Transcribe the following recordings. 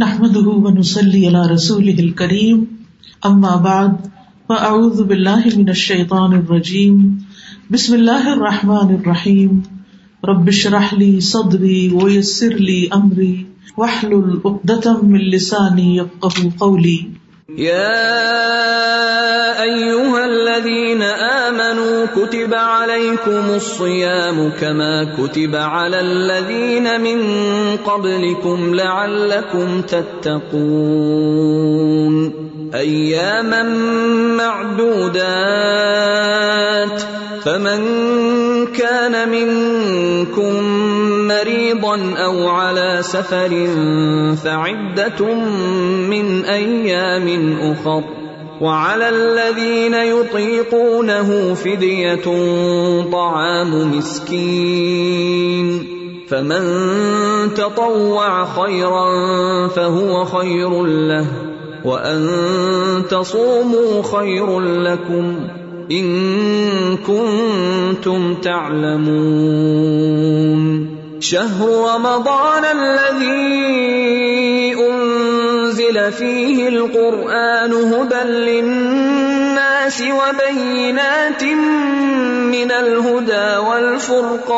نحمده ونصلي على رسوله الكريم. اما بعد فاعوذ بالله من الشيطان الرجيم. بسم الله الرحمن الرحيم. رب اشرح لي صدري ويسر لي امري واحلل عقدة من لساني يفقهوا قولي. يا ايها الذين امنوا كتب عليكم الصيام كما كتب على الذين من قبلكم لعلكم تتقون. اياما معدودات. فمن كان منكم مريضا او على سفر فعده من ايام اخر وعلى الذين يطيقونه فديه طعام مسكين. فمن تطوع خيرا فهو خير له وان تصوموا خير لكم ان كنتم تعلمون. شهر رمضان الذي انزل فيه القران هدى للناس وبينات من الهدى والفرقان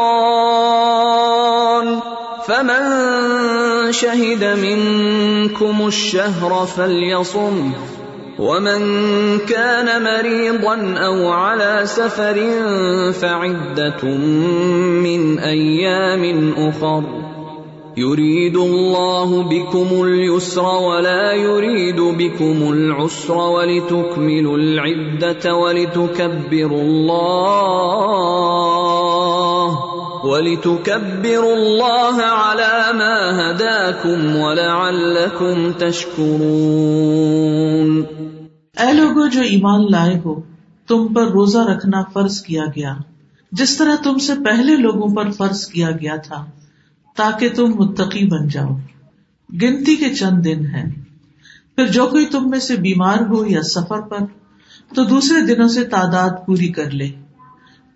فمن شهد منكم الشهر فليصم ومن كان مريضا او على سفر فعده من ايام اخر يريد الله بكم اليسر ولا يريد بكم العسر ولتكملوا العده ولتكبروا الله ولتكبروا الله على ما هداكم ولعلكم تشكرون اے لوگو جو ایمان لائے ہو، تم پر روزہ رکھنا فرض کیا گیا۔ جس طرح تم سے پہلے لوگوں پر فرض کیا گیا تھا، تاکہ تم متقی بن جاؤ۔ گنتی کے چند دن ہیں۔ پھر جو کوئی تم میں سے بیمار ہو یا سفر پر، تو دوسرے دنوں سے تعداد پوری کر لے۔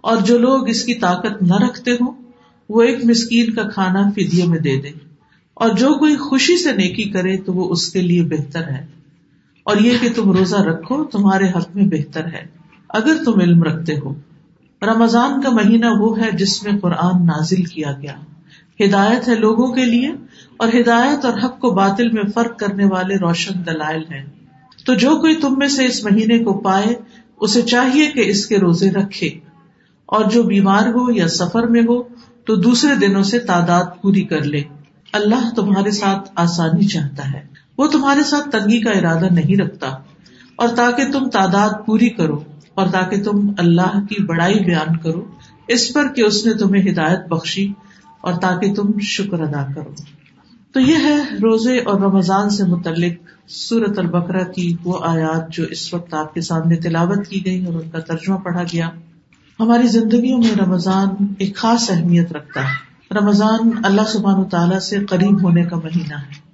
اور جو لوگ اس کی طاقت نہ رکھتے ہوں، وہ ایک مسکین کا کھانا فدیے میں دے دے۔ اور جو کوئی خوشی سے نیکی کرے، تو وہ اس کے لیے بہتر ہے۔ اور یہ کہ تم روزہ رکھو تمہارے حق میں بہتر ہے، اگر تم علم رکھتے ہو۔ رمضان کا مہینہ وہ ہے جس میں قرآن نازل کیا گیا۔ ہدایت ہے لوگوں کے لیے اور ہدایت اور حق کو باطل میں فرق کرنے والے روشن دلائل ہیں۔ تو جو کوئی تم میں سے اس مہینے کو پائے، اسے چاہیے کہ اس کے روزے رکھے۔ اور جو بیمار ہو یا سفر میں ہو، تو دوسرے دنوں سے تعداد پوری کر لے۔ اللہ تمہارے ساتھ آسانی چاہتا ہے۔ وہ تمہارے ساتھ تنگی کا ارادہ نہیں رکھتا اور تاکہ تم تعداد پوری کرو اور تاکہ تم اللہ کی بڑائی بیان کرو، اس پر کہ اس نے تمہیں ہدایت بخشی اور تاکہ تم شکر ادا کرو۔ تو یہ ہے روزے اور رمضان سے متعلق سورت البقرہ کی وہ آیات جو اس وقت آپ کے سامنے تلاوت کی گئی اور ان کا ترجمہ پڑھا گیا۔ ہماری زندگیوں میں رمضان ایک خاص اہمیت رکھتا ہے۔ رمضان اللہ سبحان و تعالیٰ سے قریب ہونے کا مہینہ ہے۔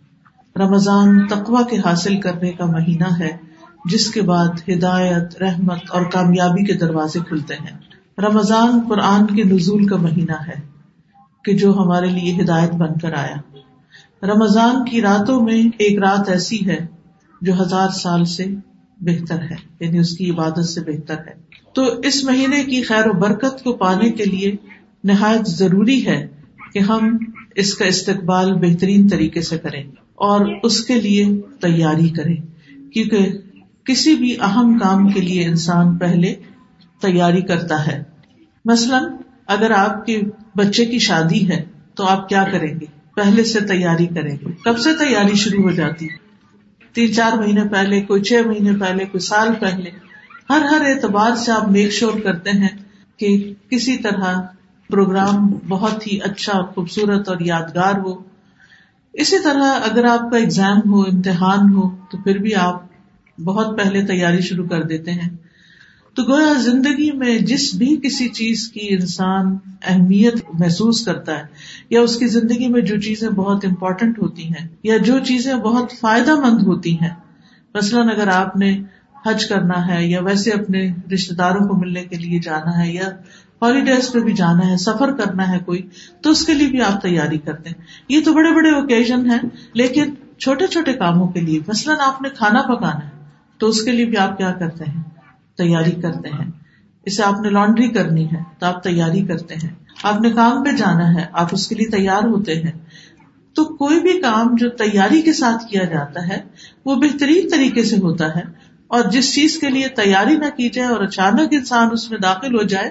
رمضان تقوا کے حاصل کرنے کا مہینہ ہے، جس کے بعد ہدایت، رحمت اور کامیابی کے دروازے کھلتے ہیں۔ رمضان قرآن کے نزول کا مہینہ ہے کہ جو ہمارے لیے ہدایت بن کر آیا۔ رمضان کی راتوں میں ایک رات ایسی ہے جو ہزار سال سے بہتر ہے یعنی اس کی عبادت سے بہتر ہے۔ تو اس مہینے کی خیر و برکت کو پانے کے لیے نہایت ضروری ہے کہ ہم اس کا استقبال بہترین طریقے سے کریں۔ اور اس کے لیے تیاری کرے۔ کیونکہ کسی بھی اہم کام کے لیے انسان پہلے تیاری کرتا ہے۔ مثلاً، اگر آپ کے بچے کی شادی ہے، تو آپ کیا کریں گے؟ پہلے سے تیاری کریں گے۔ کب سے تیاری شروع ہو جاتی؟ تین چار مہینے پہلے، کوئی چھ مہینے پہلے، کوئی سال پہلے۔ ہر ہر اعتبار سے آپ میک شور کرتے ہیں کہ کسی طرح پروگرام بہت ہی اچھا خوبصورت اور یادگار ہو۔ اسی طرح اگر آپ کا اگزام ہو، امتحان ہو، تو پھر بھی آپ بہت پہلے تیاری شروع کر دیتے ہیں۔ تو گویا زندگی میں جس بھی کسی چیز کی انسان اہمیت محسوس کرتا ہے، یا اس کی زندگی میں جو چیزیں بہت امپورٹنٹ ہوتی ہیں، یا جو چیزیں بہت فائدہ مند ہوتی ہیں۔ مثلاً اگر آپ نے حج کرنا ہے، یا ویسے اپنے رشتے داروں کو ملنے کے لیے جانا ہے، یا ہالیڈیز پہ بھی جانا ہے، سفر کرنا ہے کوئی، تو اس کے لیے بھی آپ تیاری کرتے ہیں۔ یہ تو بڑے بڑے اوکیزن ہیں، لیکن چھوٹے چھوٹے کاموں کے لیے، مثلاً آپ نے کھانا پکانا ہے، تو اس کے لیے بھی آپ کیا کرتے ہیں؟ تیاری کرتے ہیں۔ اسے آپ نے لانڈری کرنی ہے، تو آپ تیاری کرتے ہیں۔ آپ نے کام پہ جانا ہے، آپ اس کے لیے تیار ہوتے ہیں۔ تو کوئی بھی کام جو تیاری کے ساتھ کیا جاتا ہے، وہ بہترین طریقے سے ہوتا ہے۔ اور جس چیز کے لیے تیاری نہ کی جائے اور اچانک انسان اس میں داخل ہو جائے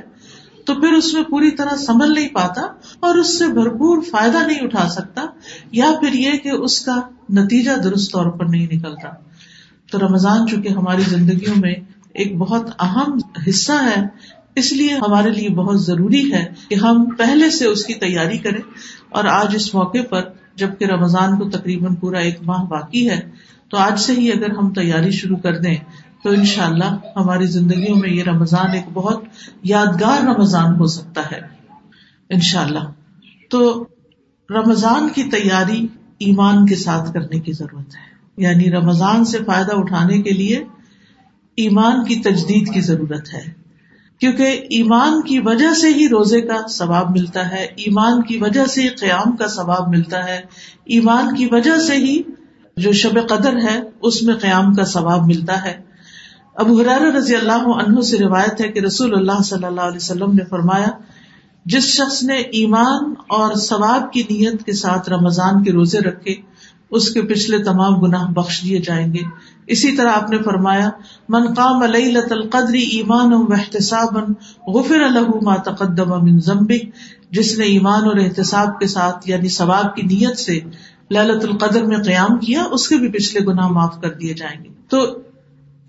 تو پھر اس میں پوری طرح سنبھل نہیں پاتا اور اس سے بھرپور فائدہ نہیں اٹھا سکتا یا پھر یہ کہ اس کا نتیجہ درست طور پر نہیں نکلتا۔ تو رمضان چونکہ ہماری زندگیوں میں ایک بہت اہم حصہ ہے، اس لیے ہمارے لیے بہت ضروری ہے کہ ہم پہلے سے اس کی تیاری کریں۔ اور آج اس موقع پر جبکہ رمضان کو تقریباً پورا ایک ماہ باقی ہے، تو آج سے ہی اگر ہم تیاری شروع کر دیں تو ان شاء اللہ ہماری زندگیوں میں یہ رمضان ایک بہت یادگار رمضان ہو سکتا ہے ان شاء اللہ تو رمضان کی تیاری ایمان کے ساتھ کرنے کی ضرورت ہے۔ یعنی رمضان سے فائدہ اٹھانے کے لیے ایمان کی تجدید کی ضرورت ہے۔ کیونکہ ایمان کی وجہ سے ہی روزے کا ثواب ملتا ہے، ایمان کی وجہ سے ہی قیام کا ثواب ملتا ہے۔ ایمان کی وجہ سے ہی جو شب قدر ہے، اس میں قیام کا ثواب ملتا ہے۔ ابو حرار رضی اللہ عنہ سے روایت ہے کہ رسول اللہ صلی اللہ علیہ وسلم نے فرمایا، جس شخص نے ایمان اور ثواب کی نیت کے ساتھ رمضان کے روزے رکھے، اس کے پچھلے تمام گناہ بخش دیے جائیں گے۔ اسی طرح آپ نے فرمایا، من قام لیلۃ القدر ایمان و احتساب غفر له ما تقدم من ذنبه جس نے ایمان اور احتساب کے ساتھ یعنی ثواب کی نیت سے للت القدر میں قیام کیا، اس کے بھی پچھلے گناہ معاف کر دیے جائیں گے۔ تو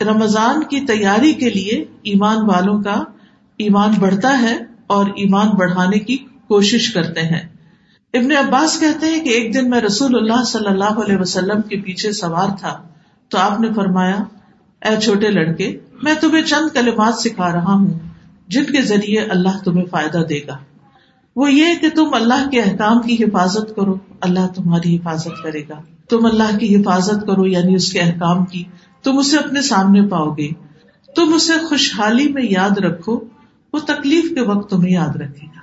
رمضان کی تیاری کے لیے ایمان والوں کا ایمان بڑھتا ہے اور ایمان بڑھانے کی کوشش کرتے ہیں۔ ابن عباس کہتے ہیں کہ ایک دن میں رسول اللہ صلی اللہ علیہ وسلم کے پیچھے سوار تھا۔ تو آپ نے فرمایا، اے چھوٹے لڑکے، میں تمہیں چند کلمات سکھا رہا ہوں جن کے ذریعے اللہ تمہیں فائدہ دے گا۔ وہ یہ کہ تم اللہ کے احکام کی حفاظت کرو۔ اللہ تمہاری حفاظت کرے گا۔ تم اللہ کی حفاظت کرو یعنی اس کے احکام کی۔ تم اسے اپنے سامنے پاؤ گے۔ تم اسے خوشحالی میں یاد رکھو، وہ تکلیف کے وقت تمہیں یاد رکھے گا۔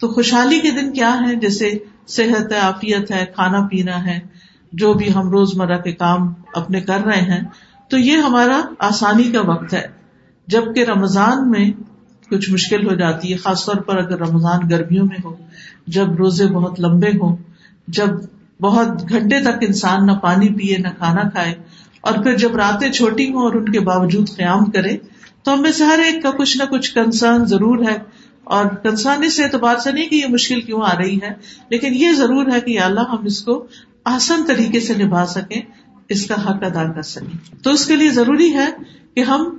تو خوشحالی کے دن کیا ہے جیسے صحت ہے، عافیت ہے، کھانا پینا ہے، جو بھی ہم روز مرہ کے کام اپنے کر رہے ہیں۔ تو یہ ہمارا آسانی کا وقت ہے۔ جبکہ رمضان میں کچھ مشکل ہو جاتی ہے، خاص طور پر اگر رمضان گرمیوں میں ہو، جب روزے بہت لمبے ہوں، جب بہت گھنٹے تک انسان نہ پانی پیے، نہ کھانا کھائے اور پھر جب راتیں چھوٹی ہوں اور ان کے باوجود قیام کرے تو ہم میں سے ہر ایک کا کچھ نہ کچھ کنسرن ضرور ہے۔ اور کنسرن اس اعتبار سے نہیں کہ یہ مشکل کیوں آ رہی ہے، لیکن یہ ضرور ہے کہ اللہ ہم اس کو آسان طریقے سے نبھا سکیں، اس کا حق ادا کر سکیں۔ تو اس کے لیے ضروری ہے کہ ہم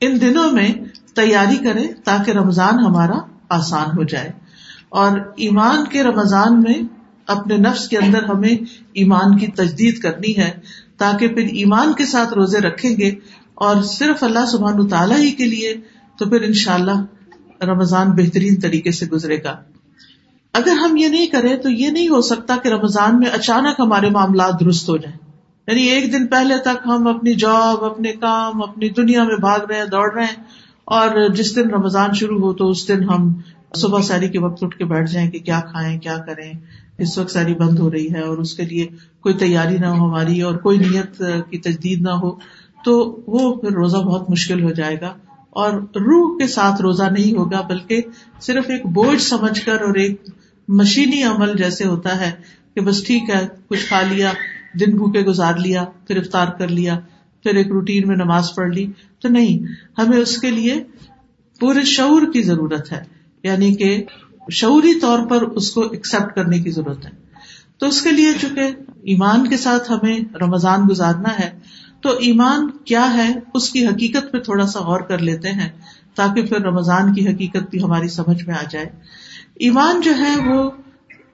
ان دنوں میں تیاری کریں تاکہ رمضان ہمارا آسان ہو جائے۔ اور ایمان کے رمضان میں اپنے نفس کے اندر ہمیں ایمان کی تجدید کرنی ہے۔ تاکہ پھر ایمان کے ساتھ روزے رکھیں گے اور صرف اللہ سبحان تعالیٰ ہی کے لیے تو پھر ان شاء اللہ رمضان بہترین طریقے سے گزرے گا۔ اگر ہم یہ نہیں کریں تو یہ نہیں ہو سکتا کہ رمضان میں اچانک ہمارے معاملات درست ہو جائیں۔ یعنی ایک دن پہلے تک ہم اپنی جاب، اپنے کام، اپنی دنیا میں بھاگ رہے ہیں، دوڑ رہے ہیں اور جس دن رمضان شروع ہو تو اس دن ہم صبح ساری کے وقت اٹھ کے بیٹھ جائیں کہ کیا کھائیں، کیا کریں۔ اس وقت ساری بند ہو رہی ہے اور اس کے لیے کوئی تیاری نہ ہو ہماری اور کوئی نیت کی تجدید نہ ہو، تو وہ پھر روزہ بہت مشکل ہو جائے گا۔ اور روح کے ساتھ روزہ نہیں ہوگا، بلکہ صرف ایک بوجھ سمجھ کر اور ایک مشینی عمل جیسے ہوتا ہے کہ بس ٹھیک ہے، کچھ کھا لیا، دن بھوکے گزار لیا، پھر افطار کر لیا، پھر ایک روٹین میں نماز پڑھ لی۔ تو نہیں، ہمیں اس کے لیے پورے شعور کی ضرورت ہے۔ یعنی کہ شعوری طور پر اس کو ایکسپٹ کرنے کی ضرورت ہے۔ تو اس کے لیے چونکہ ایمان کے ساتھ ہمیں رمضان گزارنا ہے، تو ایمان کیا ہے اس کی حقیقت پہ تھوڑا سا غور کر لیتے ہیں تاکہ پھر رمضان کی حقیقت بھی ہماری سمجھ میں آ جائے۔ ایمان جو ہے وہ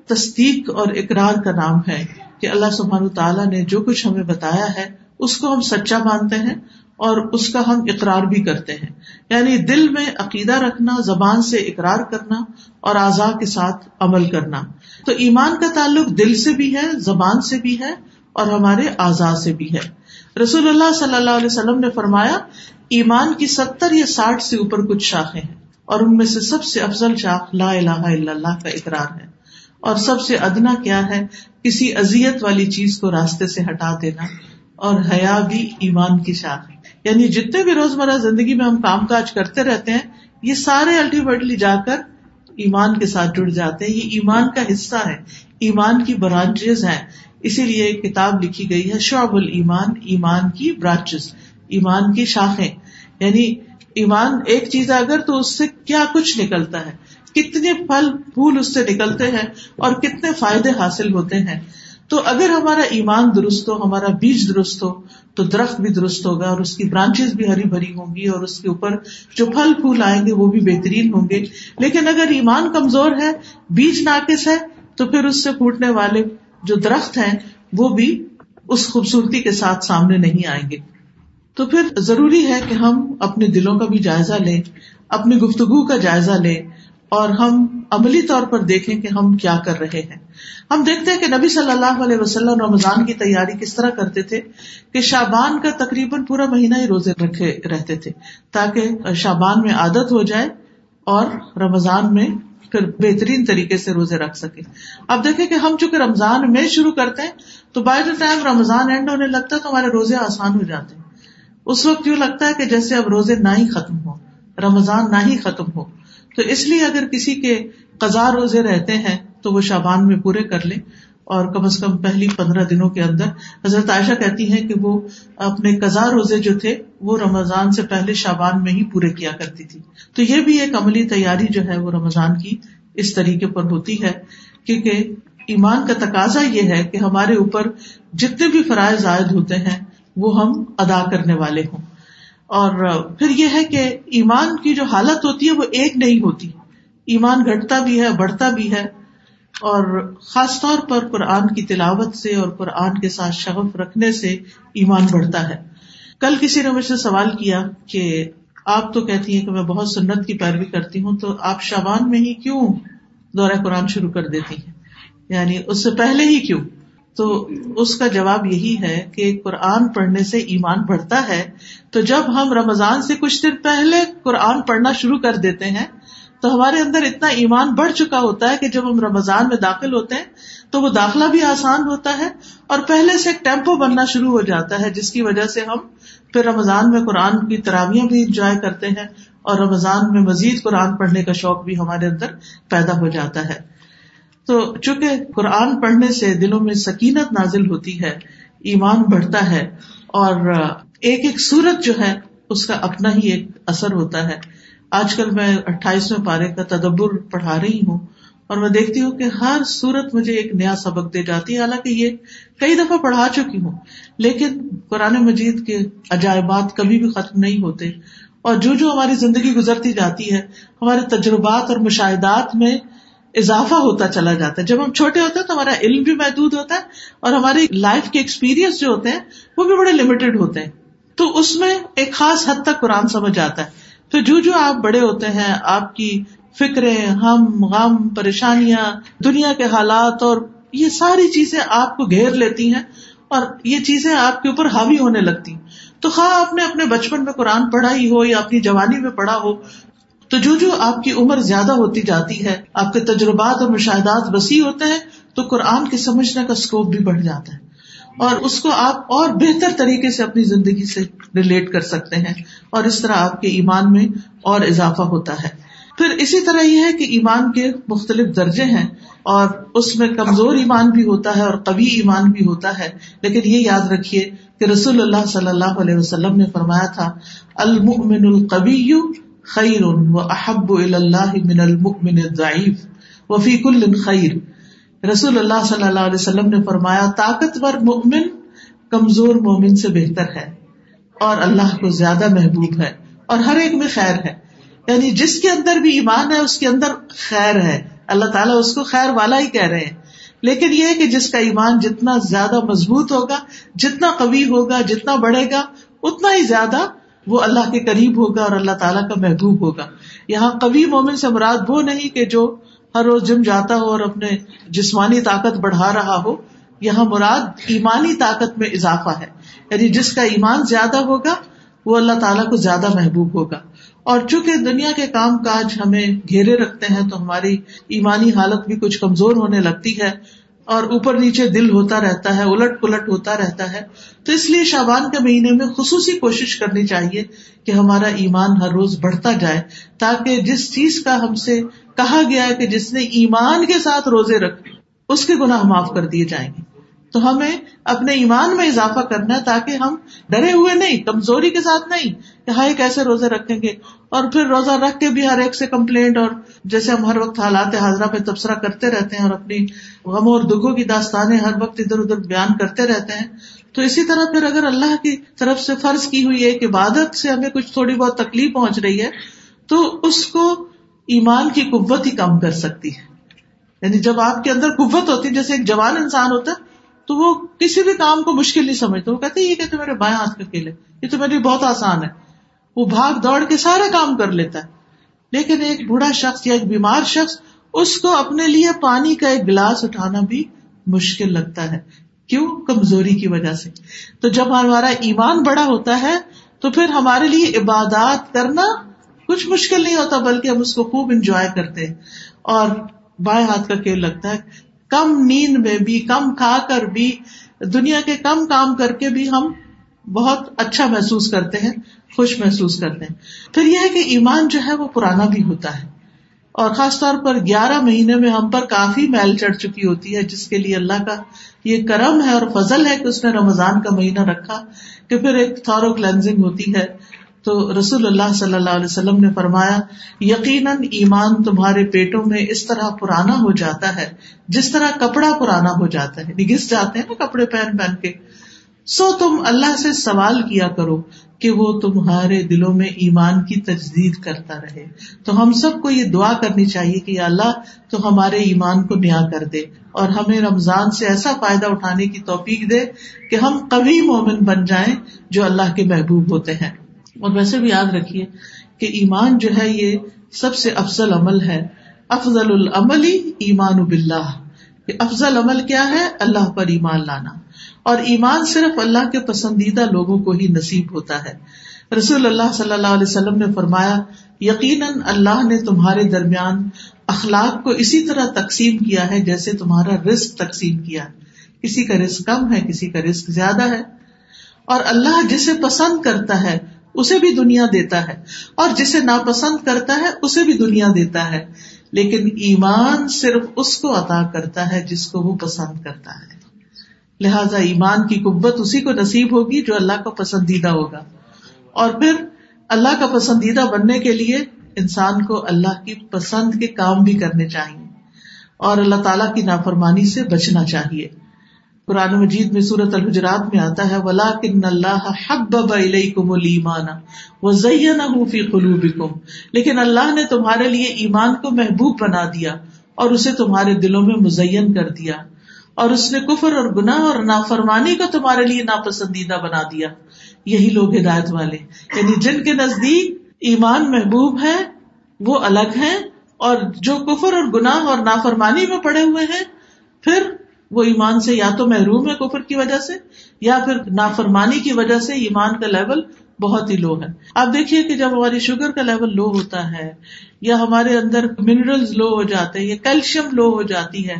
تصدیق اور اقرار کا نام ہے کہ اللہ سبحان تعالیٰ نے جو کچھ ہمیں بتایا ہے اس کو ہم سچا مانتے ہیں اور اس کا ہم اقرار بھی کرتے ہیں۔ یعنی دل میں عقیدہ رکھنا، زبان سے اقرار کرنا اور اعضاء کے ساتھ عمل کرنا۔ تو ایمان کا تعلق دل سے بھی ہے، زبان سے بھی ہے اور ہمارے اعضاء سے بھی ہے۔ رسول اللہ صلی اللہ علیہ وسلم نے فرمایا، ایمان کی ستر یا ساٹھ سے اوپر کچھ شاخیں ہیں اور ان میں سے سب سے افضل شاخ لا الہ الا اللہ کا اقرار ہے۔ اور سب سے ادنا کیا ہے؟ کسی ازیت والی چیز کو راستے سے ہٹا دینا اور حیا بھی ایمان کی شاخ ہے۔ یعنی جتنے بھی روزمرہ زندگی میں ہم کام کاج کرتے رہتے ہیں، یہ سارے الٹیمیٹلی جا کر ایمان کے ساتھ جڑ جاتے ہیں۔ یہ ایمان کا حصہ ہے۔ ایمان کی برانچز ہیں۔ اسی لیے ایک کتاب لکھی گئی ہے، شعب المان ایمان کی برانچز ایمان کی شاخیں۔ یعنی ایمان ایک چیز اگر تو اس سے کیا کچھ نکلتا ہے؟ کتنے پھل پھول اس سے نکلتے ہیں اور کتنے فائدے حاصل ہوتے ہیں؟ تو اگر ہمارا ایمان درست ہو، ہمارا بیج درست ہو، تو درخت بھی درست ہوگا اور اس کی برانچز بھی ہری بھری ہوں گی اور اس کے اوپر جو پھل پھول آئیں گے وہ بھی بہترین ہوں گے۔ لیکن اگر ایمان کمزور ہے، بیج ناقص ہے، تو پھر اس سے پھوٹنے والے جو درخت ہیں، وہ بھی اس خوبصورتی کے ساتھ سامنے نہیں آئیں گے۔ تو پھر ضروری ہے کہ ہم اپنے دلوں کا بھی جائزہ لیں، اپنی گفتگو کا جائزہ لیں اور ہم عملی طور پر دیکھیں کہ ہم کیا کر رہے ہیں۔ ہم دیکھتے ہیں کہ نبی صلی اللہ علیہ وسلم رمضان کی تیاری کس طرح کرتے تھے کہ شابان کا تقریباً پورا مہینہ ہی روزے رکھے رہتے تھے تاکہ شابان میں عادت ہو جائے اور رمضان میں پھر بہترین طریقے سے روزے رکھ سکے۔ اب دیکھیں کہ ہم چونکہ رمضان میں شروع کرتے ہیں تو by the time Ramzan end ہونے لگتا ہے تو ہمارے روزے آسان ہو جاتے ہیں۔ اس وقت یوں لگتا ہے کہ جیسے اب روزے نہ ہی ختم ہو رمضان نہ ہی ختم ہو۔ تو اس لیے اگر کسی کے قزا روزے رہتے ہیں تو وہ شابان میں پورے کر لیں اور کم از کم پہلی پندرہ دنوں کے اندر۔ حضرت عائشہ کہتی ہیں کہ وہ اپنے قزا روزے جو تھے، وہ رمضان سے پہلے شابان میں ہی پورے کیا کرتی تھی۔ تو یہ بھی ایک عملی تیاری جو ہے وہ رمضان کی اس طریقے پر ہوتی ہے کیونکہ ایمان کا تقاضا یہ ہے کہ ہمارے اوپر جتنے بھی فرائض عائد ہوتے ہیں، وہ ہم ادا کرنے والے ہوں۔ اور پھر یہ ہے کہ ایمان کی جو حالت ہوتی ہے وہ ایک نہیں ہوتی۔ ایمان گھٹتا بھی ہے، بڑھتا بھی ہے۔ اور خاص طور پر قرآن کی تلاوت سے اور قرآن کے ساتھ شغف رکھنے سے ایمان بڑھتا ہے۔ کل کسی نے مجھ سے سوال کیا کہ آپ تو کہتی ہیں کہ میں بہت سنت کی پیروی کرتی ہوں، تو آپ شابان میں ہی کیوں دورہ قرآن شروع کر دیتی ہیں؟ یعنی اس سے پہلے ہی کیوں؟ تو اس کا جواب یہی ہے کہ قرآن پڑھنے سے ایمان بڑھتا ہے۔ تو جب ہم رمضان سے کچھ دن پہلے قرآن پڑھنا شروع کر دیتے ہیں تو ہمارے اندر اتنا ایمان بڑھ چکا ہوتا ہے کہ جب ہم رمضان میں داخل ہوتے ہیں تو وہ داخلہ بھی آسان ہوتا ہے اور پہلے سے ایک ٹیمپو بننا شروع ہو جاتا ہے جس کی وجہ سے ہم پھر رمضان میں قرآن کی تراویاں بھی انجوائے کرتے ہیں اور رمضان میں مزید قرآن پڑھنے کا شوق بھی ہمارے اندر پیدا ہو جاتا ہے۔ تو چونکہ قرآن پڑھنے سے دلوں میں سکینت نازل ہوتی ہے، ایمان بڑھتا ہے اور ایک ایک سورت جو ہے، اس کا اپنا ہی ایک اثر ہوتا ہے۔ آج کل میں اٹھائیسویں پارے کا تدبر پڑھا رہی ہوں اور میں دیکھتی ہوں کہ ہر سورت مجھے ایک نیا سبق دے جاتی ہے۔ حالانکہ یہ کئی دفعہ پڑھا چکی ہوں، لیکن قرآن مجید کے عجائبات کبھی بھی ختم نہیں ہوتے۔ اور جو جو ہماری زندگی گزرتی جاتی ہے، ہمارے تجربات اور مشاہدات میں اضافہ ہوتا چلا جاتا ہے۔ جب ہم چھوٹے ہوتے ہیں تو ہمارا علم بھی محدود ہوتا ہے اور ہماری لائف کے ایکسپیرئنس جو ہوتے ہیں، وہ بھی بڑے لمیٹڈ ہوتے ہیں۔ تو اس میں ایک خاص حد تک قرآن سمجھ آتا ہے۔ تو جو جو آپ بڑے ہوتے ہیں، آپ کی فکریں، ہم، غم، پریشانیاں، دنیا کے حالات اور یہ ساری چیزیں آپ کو گھیر لیتی ہیں اور یہ چیزیں آپ کے اوپر حاوی ہونے لگتی تو خواہ آپ نے اپنے بچپن میں قرآن پڑھا ہی ہو یا اپنی جوانی میں پڑھا ہو، تو جو جو آپ کی عمر زیادہ ہوتی جاتی ہے، آپ کے تجربات اور مشاہدات وسیع ہوتے ہیں، تو قرآن کے سمجھنے کا اسکوپ بھی بڑھ جاتا ہے۔ اور اس کو آپ اور بہتر طریقے سے اپنی زندگی سے ریلیٹ کر سکتے ہیں اور اس طرح آپ کے ایمان میں اور اضافہ ہوتا ہے۔ پھر اسی طرح یہ ہے کہ ایمان کے مختلف درجے ہیں اور اس میں کمزور ایمان بھی ہوتا ہے اور قوی ایمان بھی ہوتا ہے۔ لیکن یہ یاد رکھیے کہ رسول اللہ صلی اللہ علیہ وسلم نے فرمایا تھا، المؤمن القبی خیر و احب اللہ من المؤمن الضعیف وفی کل خیر۔ رسول اللہ صلی اللہ علیہ وسلم نے فرمایا، طاقتور مومن کمزور مومن سے بہتر ہے اور اللہ کو زیادہ محبوب ہے اور ہر ایک میں خیر ہے۔ یعنی جس کے اندر بھی ایمان ہے، اس کے اندر خیر ہے۔ اللہ تعالیٰ اس کو خیر والا ہی کہہ رہے ہیں۔ لیکن یہ ہے کہ جس کا ایمان جتنا زیادہ مضبوط ہوگا، جتنا قوی ہوگا، جتنا بڑھے گا، اتنا ہی زیادہ وہ اللہ کے قریب ہوگا اور اللہ تعالیٰ کا محبوب ہوگا۔ یہاں قوی مومن سے مراد وہ نہیں کہ جو ہر روز جم جاتا ہو اور اپنے جسمانی طاقت بڑھا رہا ہو، یہاں مراد ایمانی طاقت میں اضافہ ہے۔ یعنی جس کا ایمان زیادہ ہوگا، وہ اللہ تعالیٰ کو زیادہ محبوب ہوگا۔ اور چونکہ دنیا کے کام کاج ہمیں گھیرے رکھتے ہیں، تو ہماری ایمانی حالت بھی کچھ کمزور ہونے لگتی ہے۔ اور اوپر نیچے دل ہوتا رہتا ہے، الٹ پلٹ ہوتا رہتا ہے۔ تو اس لیے شابان کے مہینے میں خصوصی کوشش کرنی چاہیے کہ ہمارا ایمان ہر روز بڑھتا جائے، تاکہ جس چیز کا ہم سے کہا گیا ہے کہ جس نے ایمان کے ساتھ روزے رکھے، اس کے گناہ معاف کر دیے جائیں گے۔ تو ہمیں اپنے ایمان میں اضافہ کرنا ہے تاکہ ہم ڈرے ہوئے نہیں، کمزوری کے ساتھ نہیں کہ ہائی کیسے روزے رکھیں گے؟ اور پھر روزہ رکھ کے بھی ہر ایک سے کمپلینٹ اور جیسے ہم ہر وقت حالات حاضرہ پہ تبصرہ کرتے رہتے ہیں اور اپنی غم اور دکھوں کی داستانیں ہر وقت ادھر ادھر بیان کرتے رہتے ہیں، تو اسی طرح پھر اگر اللہ کی طرف سے فرض کی ہوئی ایک عبادت سے ہمیں کچھ تھوڑی بہت تکلیف پہنچ رہی ہے، تو اس کو ایمان کی قوت ہی کم کر سکتی ہے۔ یعنی جب آپ کے اندر قوت ہوتی ہے جیسے ایک جوان انسان ہوتا ہے تو وہ کسی بھی کام کو مشکل نہیں سمجھتا وہ کہتے یہ کہ میرے بائیں ہاتھ کا کھیل ہے، یہ تو میرے لیے بہت آسان ہے۔ وہ بھاگ دوڑ کے سارا کام کر لیتا ہے۔ لیکن ایک بوڑھا شخص یا ایک بیمار شخص، اس کو اپنے لیے پانی کا ایک گلاس اٹھانا بھی مشکل لگتا ہے۔ کیوں؟ کمزوری کی وجہ سے۔ تو جب ہمارا ایمان بڑا ہوتا ہے، تو پھر ہمارے لیے عبادات کرنا کچھ مشکل نہیں ہوتا، بلکہ ہم اس کو خوب انجوائے کرتے ہیں۔ اور بائیں ہاتھ کا کھیل لگتا ہے۔ کم نیند میں بھی، کم کھا کر بھی، دنیا کے کم کام کر کے بھی ہم بہت اچھا محسوس کرتے ہیں، خوش محسوس کرتے ہیں۔ پھر یہ ہے کہ ایمان جو ہے وہ پرانا بھی ہوتا ہے۔ اور خاص طور پر گیارہ مہینے میں ہم پر کافی میل چڑھ چکی ہوتی ہے، جس کے لیے اللہ کا یہ کرم ہے اور فضل ہے کہ اس نے رمضان کا مہینہ رکھا کہ پھر ایک تھورو کلینزنگ ہوتی ہے۔ تو رسول اللہ صلی اللہ علیہ وسلم نے فرمایا، یقیناً ایمان تمہارے پیٹوں میں اس طرح پرانا ہو جاتا ہے، جس طرح کپڑا پرانا ہو جاتا ہے۔ یعنی گس جاتے ہیں نا کپڑے پہن پہن کے۔ سو تم اللہ سے سوال کیا کرو کہ وہ تمہارے دلوں میں ایمان کی تجدید کرتا رہے۔ تو ہم سب کو یہ دعا کرنی چاہیے کہ اللہ، تو ہمارے ایمان کو نیا کر دے اور ہمیں رمضان سے ایسا فائدہ اٹھانے کی توفیق دے کہ ہم کبھی مومن بن جائیں جو اللہ کے محبوب ہوتے ہیں۔ اور ویسے بھی یاد رکھیے کہ ایمان جو ہے یہ سب سے افضل عمل ہے۔ افضل العمل ایمان باللہ۔ افضل عمل کیا ہے؟ اللہ پر ایمان لانا۔ اور ایمان صرف اللہ کے پسندیدہ لوگوں کو ہی نصیب ہوتا ہے۔ رسول اللہ صلی اللہ علیہ وسلم نے فرمایا، یقیناً اللہ نے تمہارے درمیان اخلاق کو اسی طرح تقسیم کیا ہے جیسے تمہارا رسک تقسیم کیا۔ کسی کا رسک کم ہے، کسی کا رسک زیادہ ہے۔ اور اللہ جسے پسند کرتا ہے اسے بھی دنیا دیتا ہے اور جسے ناپسند کرتا ہے اسے بھی دنیا دیتا ہے لیکن ایمان صرف اس کو عطا کرتا ہے جس کو وہ پسند کرتا ہے۔ لہذا ایمان کی قبت اسی کو نصیب ہوگی جو اللہ کا پسندیدہ ہوگا۔ اور پھر اللہ کا پسندیدہ بننے کے لیے انسان کو اللہ کی پسند کے کام بھی کرنے چاہیے اور اللہ تعالیٰ کی نافرمانی سے بچنا چاہیے۔ قرآن مجید میں صورت الحجرات میں آتا ہے ولا کن اللہ حب کم المان وہ فی قلوبکم لیکن اللہ نے تمہارے لیے ایمان کو محبوب بنا دیا اور اسے تمہارے دلوں میں مزین کر دیا اور اس نے کفر اور گناہ اور نافرمانی کو تمہارے لیے ناپسندیدہ بنا دیا۔ یہی لوگ ہدایت والے۔ یعنی جن کے نزدیک ایمان محبوب ہے، وہ الگ ہے اور جو کفر اور گناہ اور نافرمانی میں پڑے ہوئے ہیں، پھر وہ ایمان سے یا تو محروم ہے کفر کی وجہ سے، یا پھر نافرمانی کی وجہ سے ایمان کا لیول بہت ہی لو ہے۔ آپ دیکھیے کہ جب ہماری شوگر کا لیول لو ہوتا ہے، یا ہمارے اندر منرل لو ہو جاتے ہیں، یا کیلشیم لو ہو جاتی ہے،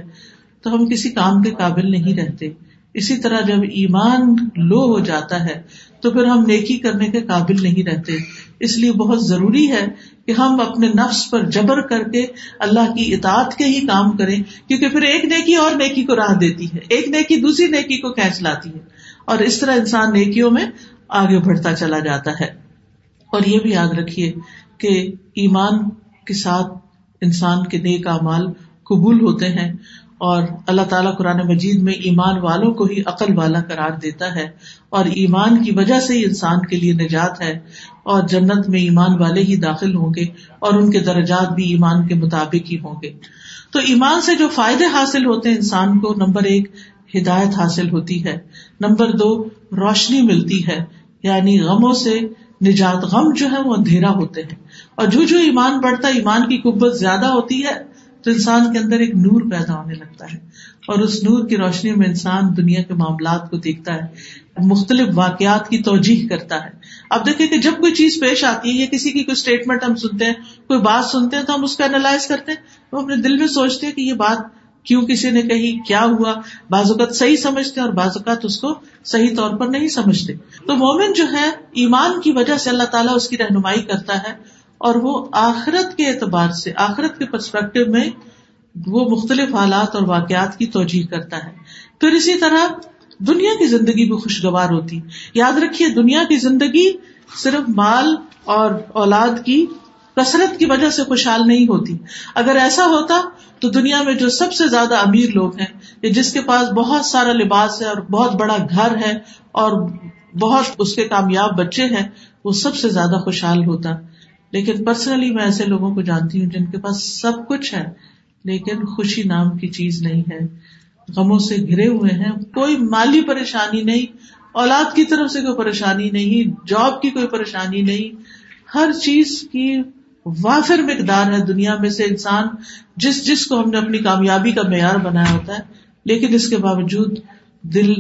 تو ہم کسی کام کے قابل نہیں رہتے۔ اسی طرح جب ایمان لو ہو جاتا ہے، تو پھر ہم نیکی کرنے کے قابل نہیں رہتے۔ اس لیے بہت ضروری ہے کہ ہم اپنے نفس پر جبر کر کے اللہ کی اطاعت کے ہی کام کریں، کیونکہ پھر ایک نیکی اور نیکی کو راہ دیتی ہے، ایک نیکی دوسری نیکی کو کھینچ لاتی ہے۔ اور اس طرح انسان نیکیوں میں آگے بڑھتا چلا جاتا ہے۔ اور یہ بھی یاد رکھیے کہ ایمان کے ساتھ انسان کے نیک مال قبول ہوتے ہیں۔ اور اللہ تعالیٰ قرآن مجید میں ایمان والوں کو ہی عقل والا قرار دیتا ہے۔ اور ایمان کی وجہ سے ہی انسان کے لیے نجات ہے۔ اور جنت میں ایمان والے ہی داخل ہوں گے اور ان کے درجات بھی ایمان کے مطابق ہی ہوں گے۔ تو ایمان سے جو فائدے حاصل ہوتے ہیں انسان کو، نمبر ایک، ہدایت حاصل ہوتی ہے۔ نمبر دو، روشنی ملتی ہے۔ یعنی غموں سے نجات، غم جو ہے وہ اندھیرا ہوتے ہیں۔ اور جو جو ایمان بڑھتا، ایمان کی قبت زیادہ ہوتی ہے، تو انسان کے اندر ایک نور پیدا ہونے لگتا ہے۔ اور اس نور کی روشنی میں انسان دنیا کے معاملات کو دیکھتا ہے۔ مختلف واقعات کی توجہ کرتا ہے۔ اب دیکھیں کہ جب کوئی چیز پیش آتی ہے یا کسی کی کوئی اسٹیٹمنٹ ہم سنتے ہیں، کوئی بات سنتے ہیں، تو ہم اس کو اینالائز کرتے ہیں۔ ہم اپنے دل میں سوچتے ہیں کہ یہ بات کیوں کسی نے کہی، کیا ہوا؟ بعض اوقات صحیح سمجھتے اور بعض اوقات اس کو صحیح طور پر نہیں سمجھتے۔ تو مومن جو ہے، ایمان کی وجہ سے اللہ تعالیٰ اس کی رہنمائی کرتا ہے اور وہ آخرت کے اعتبار سے، آخرت کے پرسپیکٹو میں وہ مختلف حالات اور واقعات کی توجہ کرتا ہے۔ پھر اسی طرح دنیا کی زندگی بھی خوشگوار ہوتی۔ یاد رکھیے، دنیا کی زندگی صرف مال اور اولاد کی کثرت کی وجہ سے خوشحال نہیں ہوتی۔ اگر ایسا ہوتا تو دنیا میں جو سب سے زیادہ امیر لوگ ہیں، یا جس کے پاس بہت سارا لباس ہے اور بہت بڑا گھر ہے اور بہت اس کے کامیاب بچے ہیں، وہ سب سے زیادہ خوشحال ہوتا۔ لیکن پرسنلی میں ایسے لوگوں کو جانتی ہوں جن کے پاس سب کچھ ہے، لیکن خوشی نام کی چیز نہیں ہے۔ غموں سے گرے ہوئے ہیں، کوئی مالی پریشانی نہیں، اولاد کی طرف سے کوئی پریشانی نہیں، جاب کی کوئی پریشانی نہیں۔ ہر چیز کی وافر مقدار ہے دنیا میں سے انسان، جس جس کو ہم نے اپنی کامیابی کا معیار بنایا ہوتا ہے، لیکن اس کے باوجود دل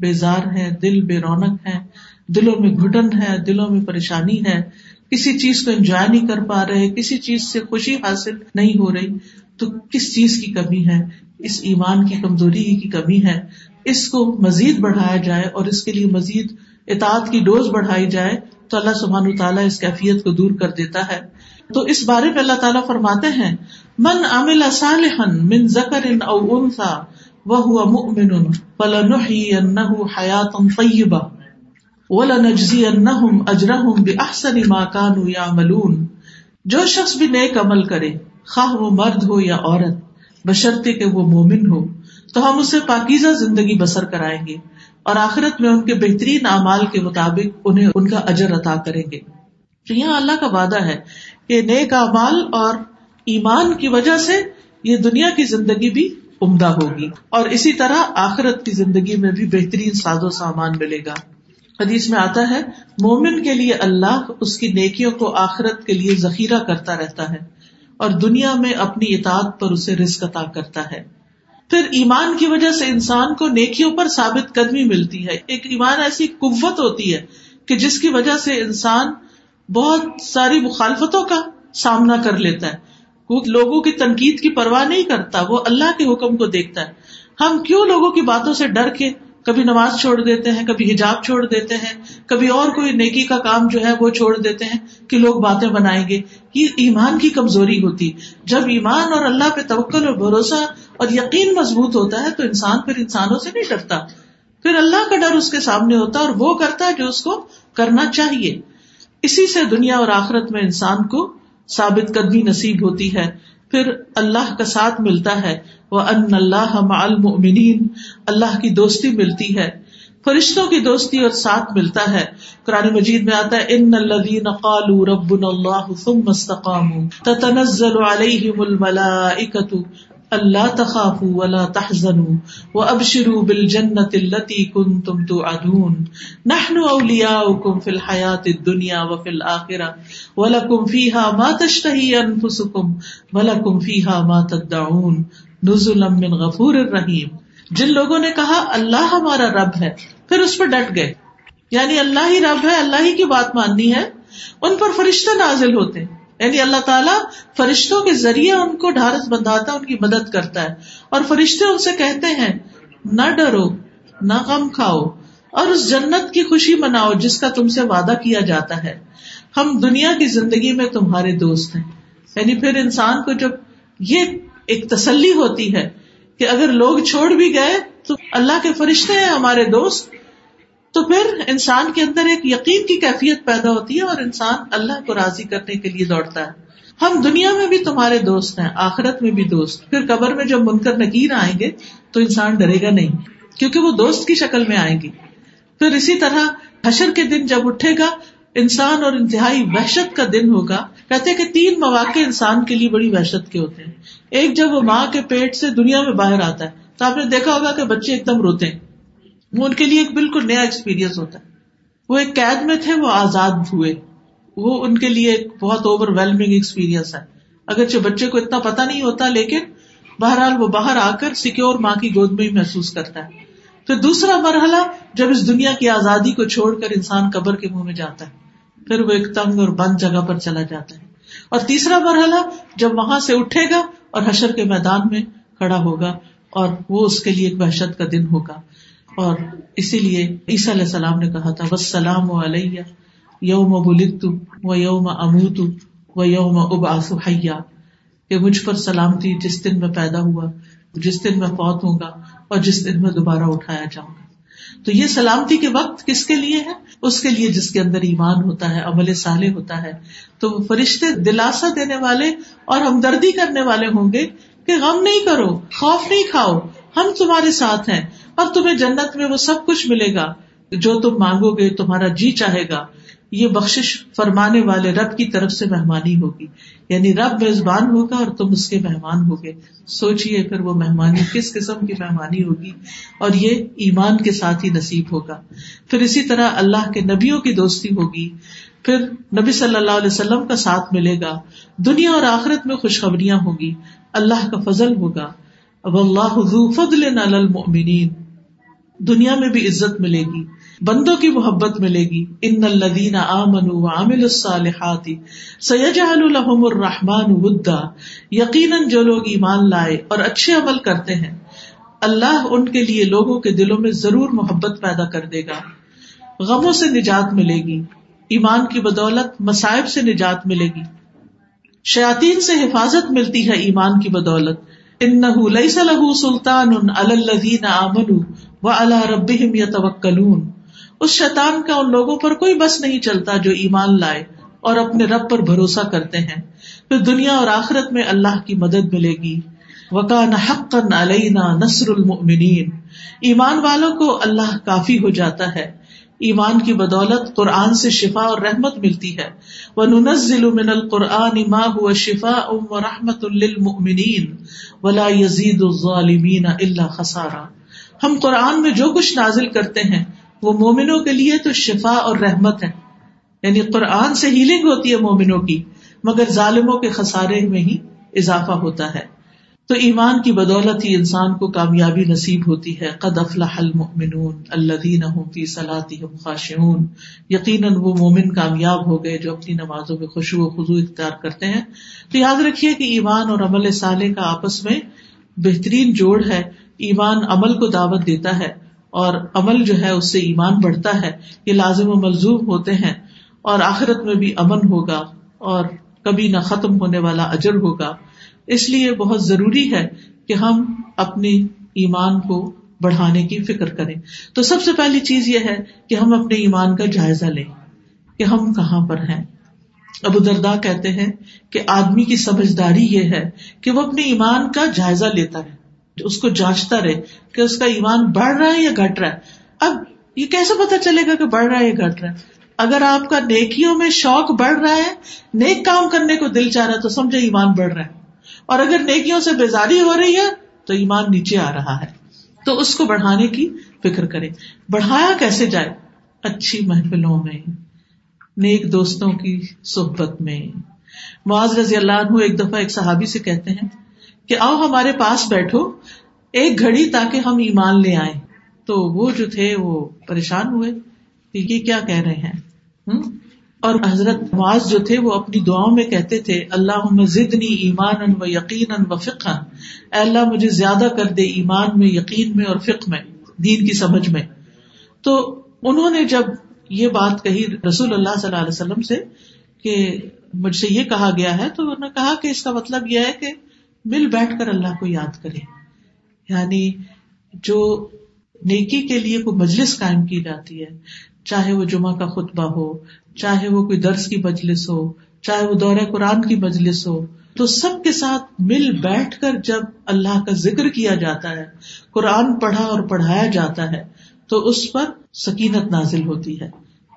بیزار ہے، دل بے رونق ہے، دلوں میں گھٹن ہے، دلوں میں پریشانی ہے۔ کسی چیز کو انجوائے نہیں کر پا رہے، کسی چیز سے خوشی حاصل نہیں ہو رہی، تو کس چیز کی کمی ہے؟ اس ایمان کی کمزوری کی کمی ہے، اس کو مزید بڑھایا جائے اور اس کے لیے مزید اطاعت کی ڈوز بڑھائی جائے، تو اللہ سبحان تعالیٰ اس کیفیت کو دور کر دیتا ہے۔ تو اس بارے میں اللہ تعالیٰ فرماتے ہیں، من عمل صالحا من ذکر او انثى وهو مؤمن فلنحيينه حياة طيبة ولنجزينهم اجرهم باحسن ما كانوا يعملون جو شخص بھی نیک عمل کرے، خواہ وہ مرد ہو یا عورت بشرطے کہ وہ مومن ہو، تو ہم اسے پاکیزہ زندگی بسر کرائیں گے اور آخرت میں ان کے بہترین اعمال کے مطابق انہیں ان کا اجر عطا کریں گے۔ تو یہاں اللہ کا وعدہ ہے کہ نیک امال اور ایمان کی وجہ سے یہ دنیا کی زندگی بھی عمدہ ہوگی اور اسی طرح آخرت کی زندگی میں بھی بہترین ساز و سامان ملے گا۔ حدیث میں آتا ہے، مومن کے لیے اللہ اس کی نیکیوں کو آخرت کے لیے ذخیرہ کرتا رہتا ہے۔ اور دنیا میں اپنی اطاعت پر اسے رزق عطا کرتا ہے۔ پھر ایمان کی وجہ سے انسان کو نیکیوں پر ثابت قدمی ملتی ہے۔ ایک ایمان ایسی قوت ہوتی ہے کہ جس کی وجہ سے انسان بہت ساری مخالفتوں کا سامنا کر لیتا ہے۔ لوگوں کی تنقید کی پرواہ نہیں کرتا، وہ اللہ کے حکم کو دیکھتا ہے۔ ہم کیوں لوگوں کی باتوں سے ڈر کے کبھی نماز چھوڑ دیتے ہیں، کبھی حجاب چھوڑ دیتے ہیں، کبھی اور کوئی نیکی کا کام جو ہے وہ چھوڑ دیتے ہیں کہ لوگ باتیں بنائیں گے۔ یہ ایمان کی کمزوری ہوتی۔ جب ایمان اور اللہ پہ توکل اور بھروسہ اور یقین مضبوط ہوتا ہے تو انسان پھر انسانوں سے نہیں ڈرتا۔ پھر اللہ کا ڈر اس کے سامنے ہوتا ہے اور وہ کرتا ہے جو اس کو کرنا چاہیے۔ اسی سے دنیا اور آخرت میں انسان کو ثابت قدمی نصیب ہوتی ہے۔ پھر اللہ کا ساتھ ملتا ہے۔ وہ ان اللہ المؤمنین اللہ کی دوستی ملتی ہے۔ فرشتوں کی دوستی اور ساتھ ملتا ہے۔ قرآن مجید میں آتا ہے ان الذين قالوا ربنا الله ثم استقاموا۔ تتنزل عليهم الملائكه اللہ تخاف ولا تحزن و اب شروع بل جنت التی کن تم تو ادون نحن اولیا کم فل حیات دنیا و فل آخرا ولا کم فی ہا ما انفسکم ولا کم فی ہا ما تدعون. نزل من غفور الرحیم. جن لوگوں نے کہا اللہ ہمارا رب ہے، پھر اس پر ڈٹ گئے۔ یعنی اللہ ہی رب ہے، اللہ ہی کی بات ماننی ہے، ان پر فرشتے نازل ہوتے۔ ہیں یعنی اللہ تعالیٰ فرشتوں کے ذریعے ان کو ڈھارس بندھاتا ان کی مدد کرتا ہے۔ اور فرشتے ان سے کہتے ہیں، نہ ڈرو، نہ غم کھاؤ، اور اس جنت کی خوشی مناؤ جس کا تم سے وعدہ کیا جاتا ہے۔ ہم دنیا کی زندگی میں تمہارے دوست ہیں۔ یعنی پھر انسان کو جب یہ ایک تسلی ہوتی ہے کہ اگر لوگ چھوڑ بھی گئے تو اللہ کے فرشتے ہیں ہمارے دوست۔ تو پھر انسان کے اندر ایک یقین کی کیفیت پیدا ہوتی ہے اور انسان اللہ کو راضی کرنے کے لیے دوڑتا ہے۔ ہم دنیا میں بھی تمہارے دوست ہیں، آخرت میں بھی دوست۔ پھر قبر میں جب منکر نکیر آئیں گے تو انسان ڈرے گا نہیں، کیونکہ وہ دوست کی شکل میں آئیں گی۔ پھر اسی طرح حشر کے دن جب اٹھے گا، انسان اور انتہائی وحشت کا دن ہوگا۔ کہتے کہ تین مواقع انسان کے لیے بڑی وحشت کے ہوتے ہیں۔ ایک جب وہ ماں کے پیٹ سے دنیا میں باہر آتا ہے، تو آپ نے دیکھا ہوگا کہ بچے ایک دم روتے ہیں۔ وہ ان کے لیے ایک بالکل نیا ایکسپیرئنس ہوتا ہے۔ وہ ایک قید میں تھے، وہ آزاد ہوئے۔ وہ ان کے لیے ایک بہت اوور ویلمنگ ایکسپیرئنس ہے۔ اگرچہ بچے کو اتنا پتا نہیں ہوتا، لیکن بہرحال وہ باہر آ کر سیکور ماں کی گود میں ہی محسوس کرتا ہے۔ پھر دوسرا مرحلہ، جب اس دنیا کی آزادی کو چھوڑ کر انسان قبر کے منہ میں جاتا ہے، پھر وہ ایک تنگ اور بند جگہ پر چلا جاتا ہے۔ اور تیسرا مرحلہ، جب وہاں سے اٹھے گا اور حشر کے میدان میں کھڑا ہوگا اور وہ اس کے لیے ایک وحشت کا دن ہوگا۔ اور اسی لیے عیسیٰ علیہ السلام نے کہا تھا بس سلام و علیہ، یوم بلت و یوم اموت و یوم اباس حیا۔ کہ مجھ پر سلامتی جس دن میں پیدا ہوا، جس دن میں فوت ہوں گا اور جس دن میں دوبارہ اٹھایا جاؤں گا۔ تو یہ سلامتی کے وقت کس کے لیے ہے؟ اس کے لیے جس کے اندر ایمان ہوتا ہے، عمل صالح ہوتا ہے۔ تو وہ فرشتے دلاسا دینے والے اور ہمدردی کرنے والے ہوں گے کہ غم نہیں کرو، خوف نہیں کھاؤ، ہم تمہارے ساتھ ہیں۔ اور تمہیں جنت میں وہ سب کچھ ملے گا، جو تم مانگو گے، تمہارا جی چاہے گا۔ یہ بخش فرمانے والے رب کی طرف سے مہمانی ہوگی۔ یعنی رب میزبان ہوگا اور تم اس کے مہمان ہوگے۔ سوچیے پھر وہ مہمانی کس قسم کی مہمانی ہوگی۔ اور یہ ایمان کے ساتھ ہی نصیب ہوگا۔ پھر اسی طرح اللہ کے نبیوں کی دوستی ہوگی۔ پھر نبی صلی اللہ علیہ وسلم کا ساتھ ملے گا۔ دنیا اور آخرت میں خوشخبریاں ہوگی۔ اللہ کا فضل ہوگا۔ اب اللہ فضل المؤمنین۔ دنیا میں بھی عزت ملے گی، بندوں کی محبت ملے گی۔ ان الدین آمن عامل الصالحات سیجعل لهم الرحمن ودا۔ یقیناً جو لوگ ایمان لائے اور اچھے عمل کرتے ہیں، اللہ ان کے لیے لوگوں کے دلوں میں ضرور محبت پیدا کر دے گا۔ غموں سے نجات ملے گی، ایمان کی بدولت مصائب سے نجات ملے گی۔ شیاتین سے حفاظت ملتی ہے ایمان کی بدولت۔ ان ليس له سلطان الذين امنوا وعلى ربهم يتوكلون۔ اس شیطان کا ان لوگوں پر کوئی بس نہیں چلتا جو ایمان لائے اور اپنے رب پر بھروسہ کرتے ہیں۔ پھر دنیا اور آخرت میں اللہ کی مدد ملے گی۔ وکان حق علینا نصر المؤمنین ایمان والوں کو اللہ کافی ہو جاتا ہے۔ ایمان کی بدولت قرآن سے شفا اور رحمت ملتی ہے۔ وہ ننزل من القرآن ما هو شفا ام و رحمت للمؤمنین ولا يزيد ہم قرآن میں جو کچھ نازل کرتے ہیں، وہ مومنوں کے لیے تو شفا اور رحمت ہے۔ یعنی قرآن سے ہیلنگ ہوتی ہے مومنوں کی، مگر ظالموں کے خسارے میں ہی اضافہ ہوتا ہے۔ تو ایمان کی بدولت ہی انسان کو کامیابی نصیب ہوتی ہے۔ قد افلح المؤمنون الذين هم في صلاتهم خاشعون۔ یقیناً وہ مومن کامیاب ہو گئے جو اپنی نمازوں میں خوشو و خضو اختیار کرتے ہیں۔ تو یاد رکھیے کہ ایمان اور عمل صالح کا آپس میں بہترین جوڑ ہے۔ ایمان عمل کو دعوت دیتا ہے اور عمل جو ہے اس سے ایمان بڑھتا ہے، یہ لازم و ملزوم ہوتے ہیں اور آخرت میں بھی امن ہوگا اور کبھی نہ ختم ہونے والا اجر ہوگا۔ اس لیے بہت ضروری ہے کہ ہم اپنی ایمان کو بڑھانے کی فکر کریں۔ تو سب سے پہلی چیز یہ ہے کہ ہم اپنے ایمان کا جائزہ لیں کہ ہم کہاں پر ہیں۔ ابو دردا کہتے ہیں کہ آدمی کی سمجھداری یہ ہے کہ وہ اپنے ایمان کا جائزہ لیتا ہے۔ اس کو جانچتا رہے کہ اس کا ایمان بڑھ رہا ہے یا گھٹ رہا ہے۔ اب یہ کیسے پتا چلے گا کہ بڑھ رہا ہے یا گھٹ رہا ہے؟ اگر آپ کا نیکیوں میں شوق بڑھ رہا ہے، نیک کام کرنے کو دل چاہ رہا ہے تو سمجھے ایمان بڑھ رہا ہے۔ اور اگر نیکیوں سے بیزاری ہو رہی ہے تو ایمان نیچے آ رہا ہے۔ تو اس کو بڑھانے کی فکر کرے بڑھایا کیسے جائے؟ اچھی محفلوں میں، نیک دوستوں کی صحبت میں۔ معاذ رضی اللہ عنہ ایک دفعہ ایک صحابی سے کہتے ہیں کہ آؤ ہمارے پاس بیٹھو، ایک گھڑی تاکہ ہم ایمان لے آئے تو وہ جو تھے وہ پریشان ہوئے۔ کہ یہ کیا کہہ رہے ہیں؟ اور حضرت معاذ جو تھے وہ اپنی دعاؤں میں کہتے تھے اللہ زدنی ایمان و یقین و فکن اللہ، مجھے زیادہ کر دے ایمان میں، یقین میں اور فک میں، دین کی سمجھ میں۔ تو انہوں نے جب یہ بات کہی رسول اللہ صلی اللہ علیہ وسلم سے کہ مجھ سے یہ کہا گیا ہے، تو انہوں نے کہا کہ اس کا مطلب یہ ہے کہ مل بیٹھ کر اللہ کو یاد کرے۔ یعنی جو نیکی کے لیے کوئی مجلس قائم کی جاتی ہے، چاہے وہ جمعہ کا خطبہ ہو، چاہے وہ کوئی درس کی مجلس ہو، چاہے وہ دورہ قرآن کی مجلس ہو، تو سب کے ساتھ مل بیٹھ کر جب اللہ کا ذکر کیا جاتا ہے، قرآن پڑھا اور پڑھایا جاتا ہے، تو اس پر سکینت نازل ہوتی ہے،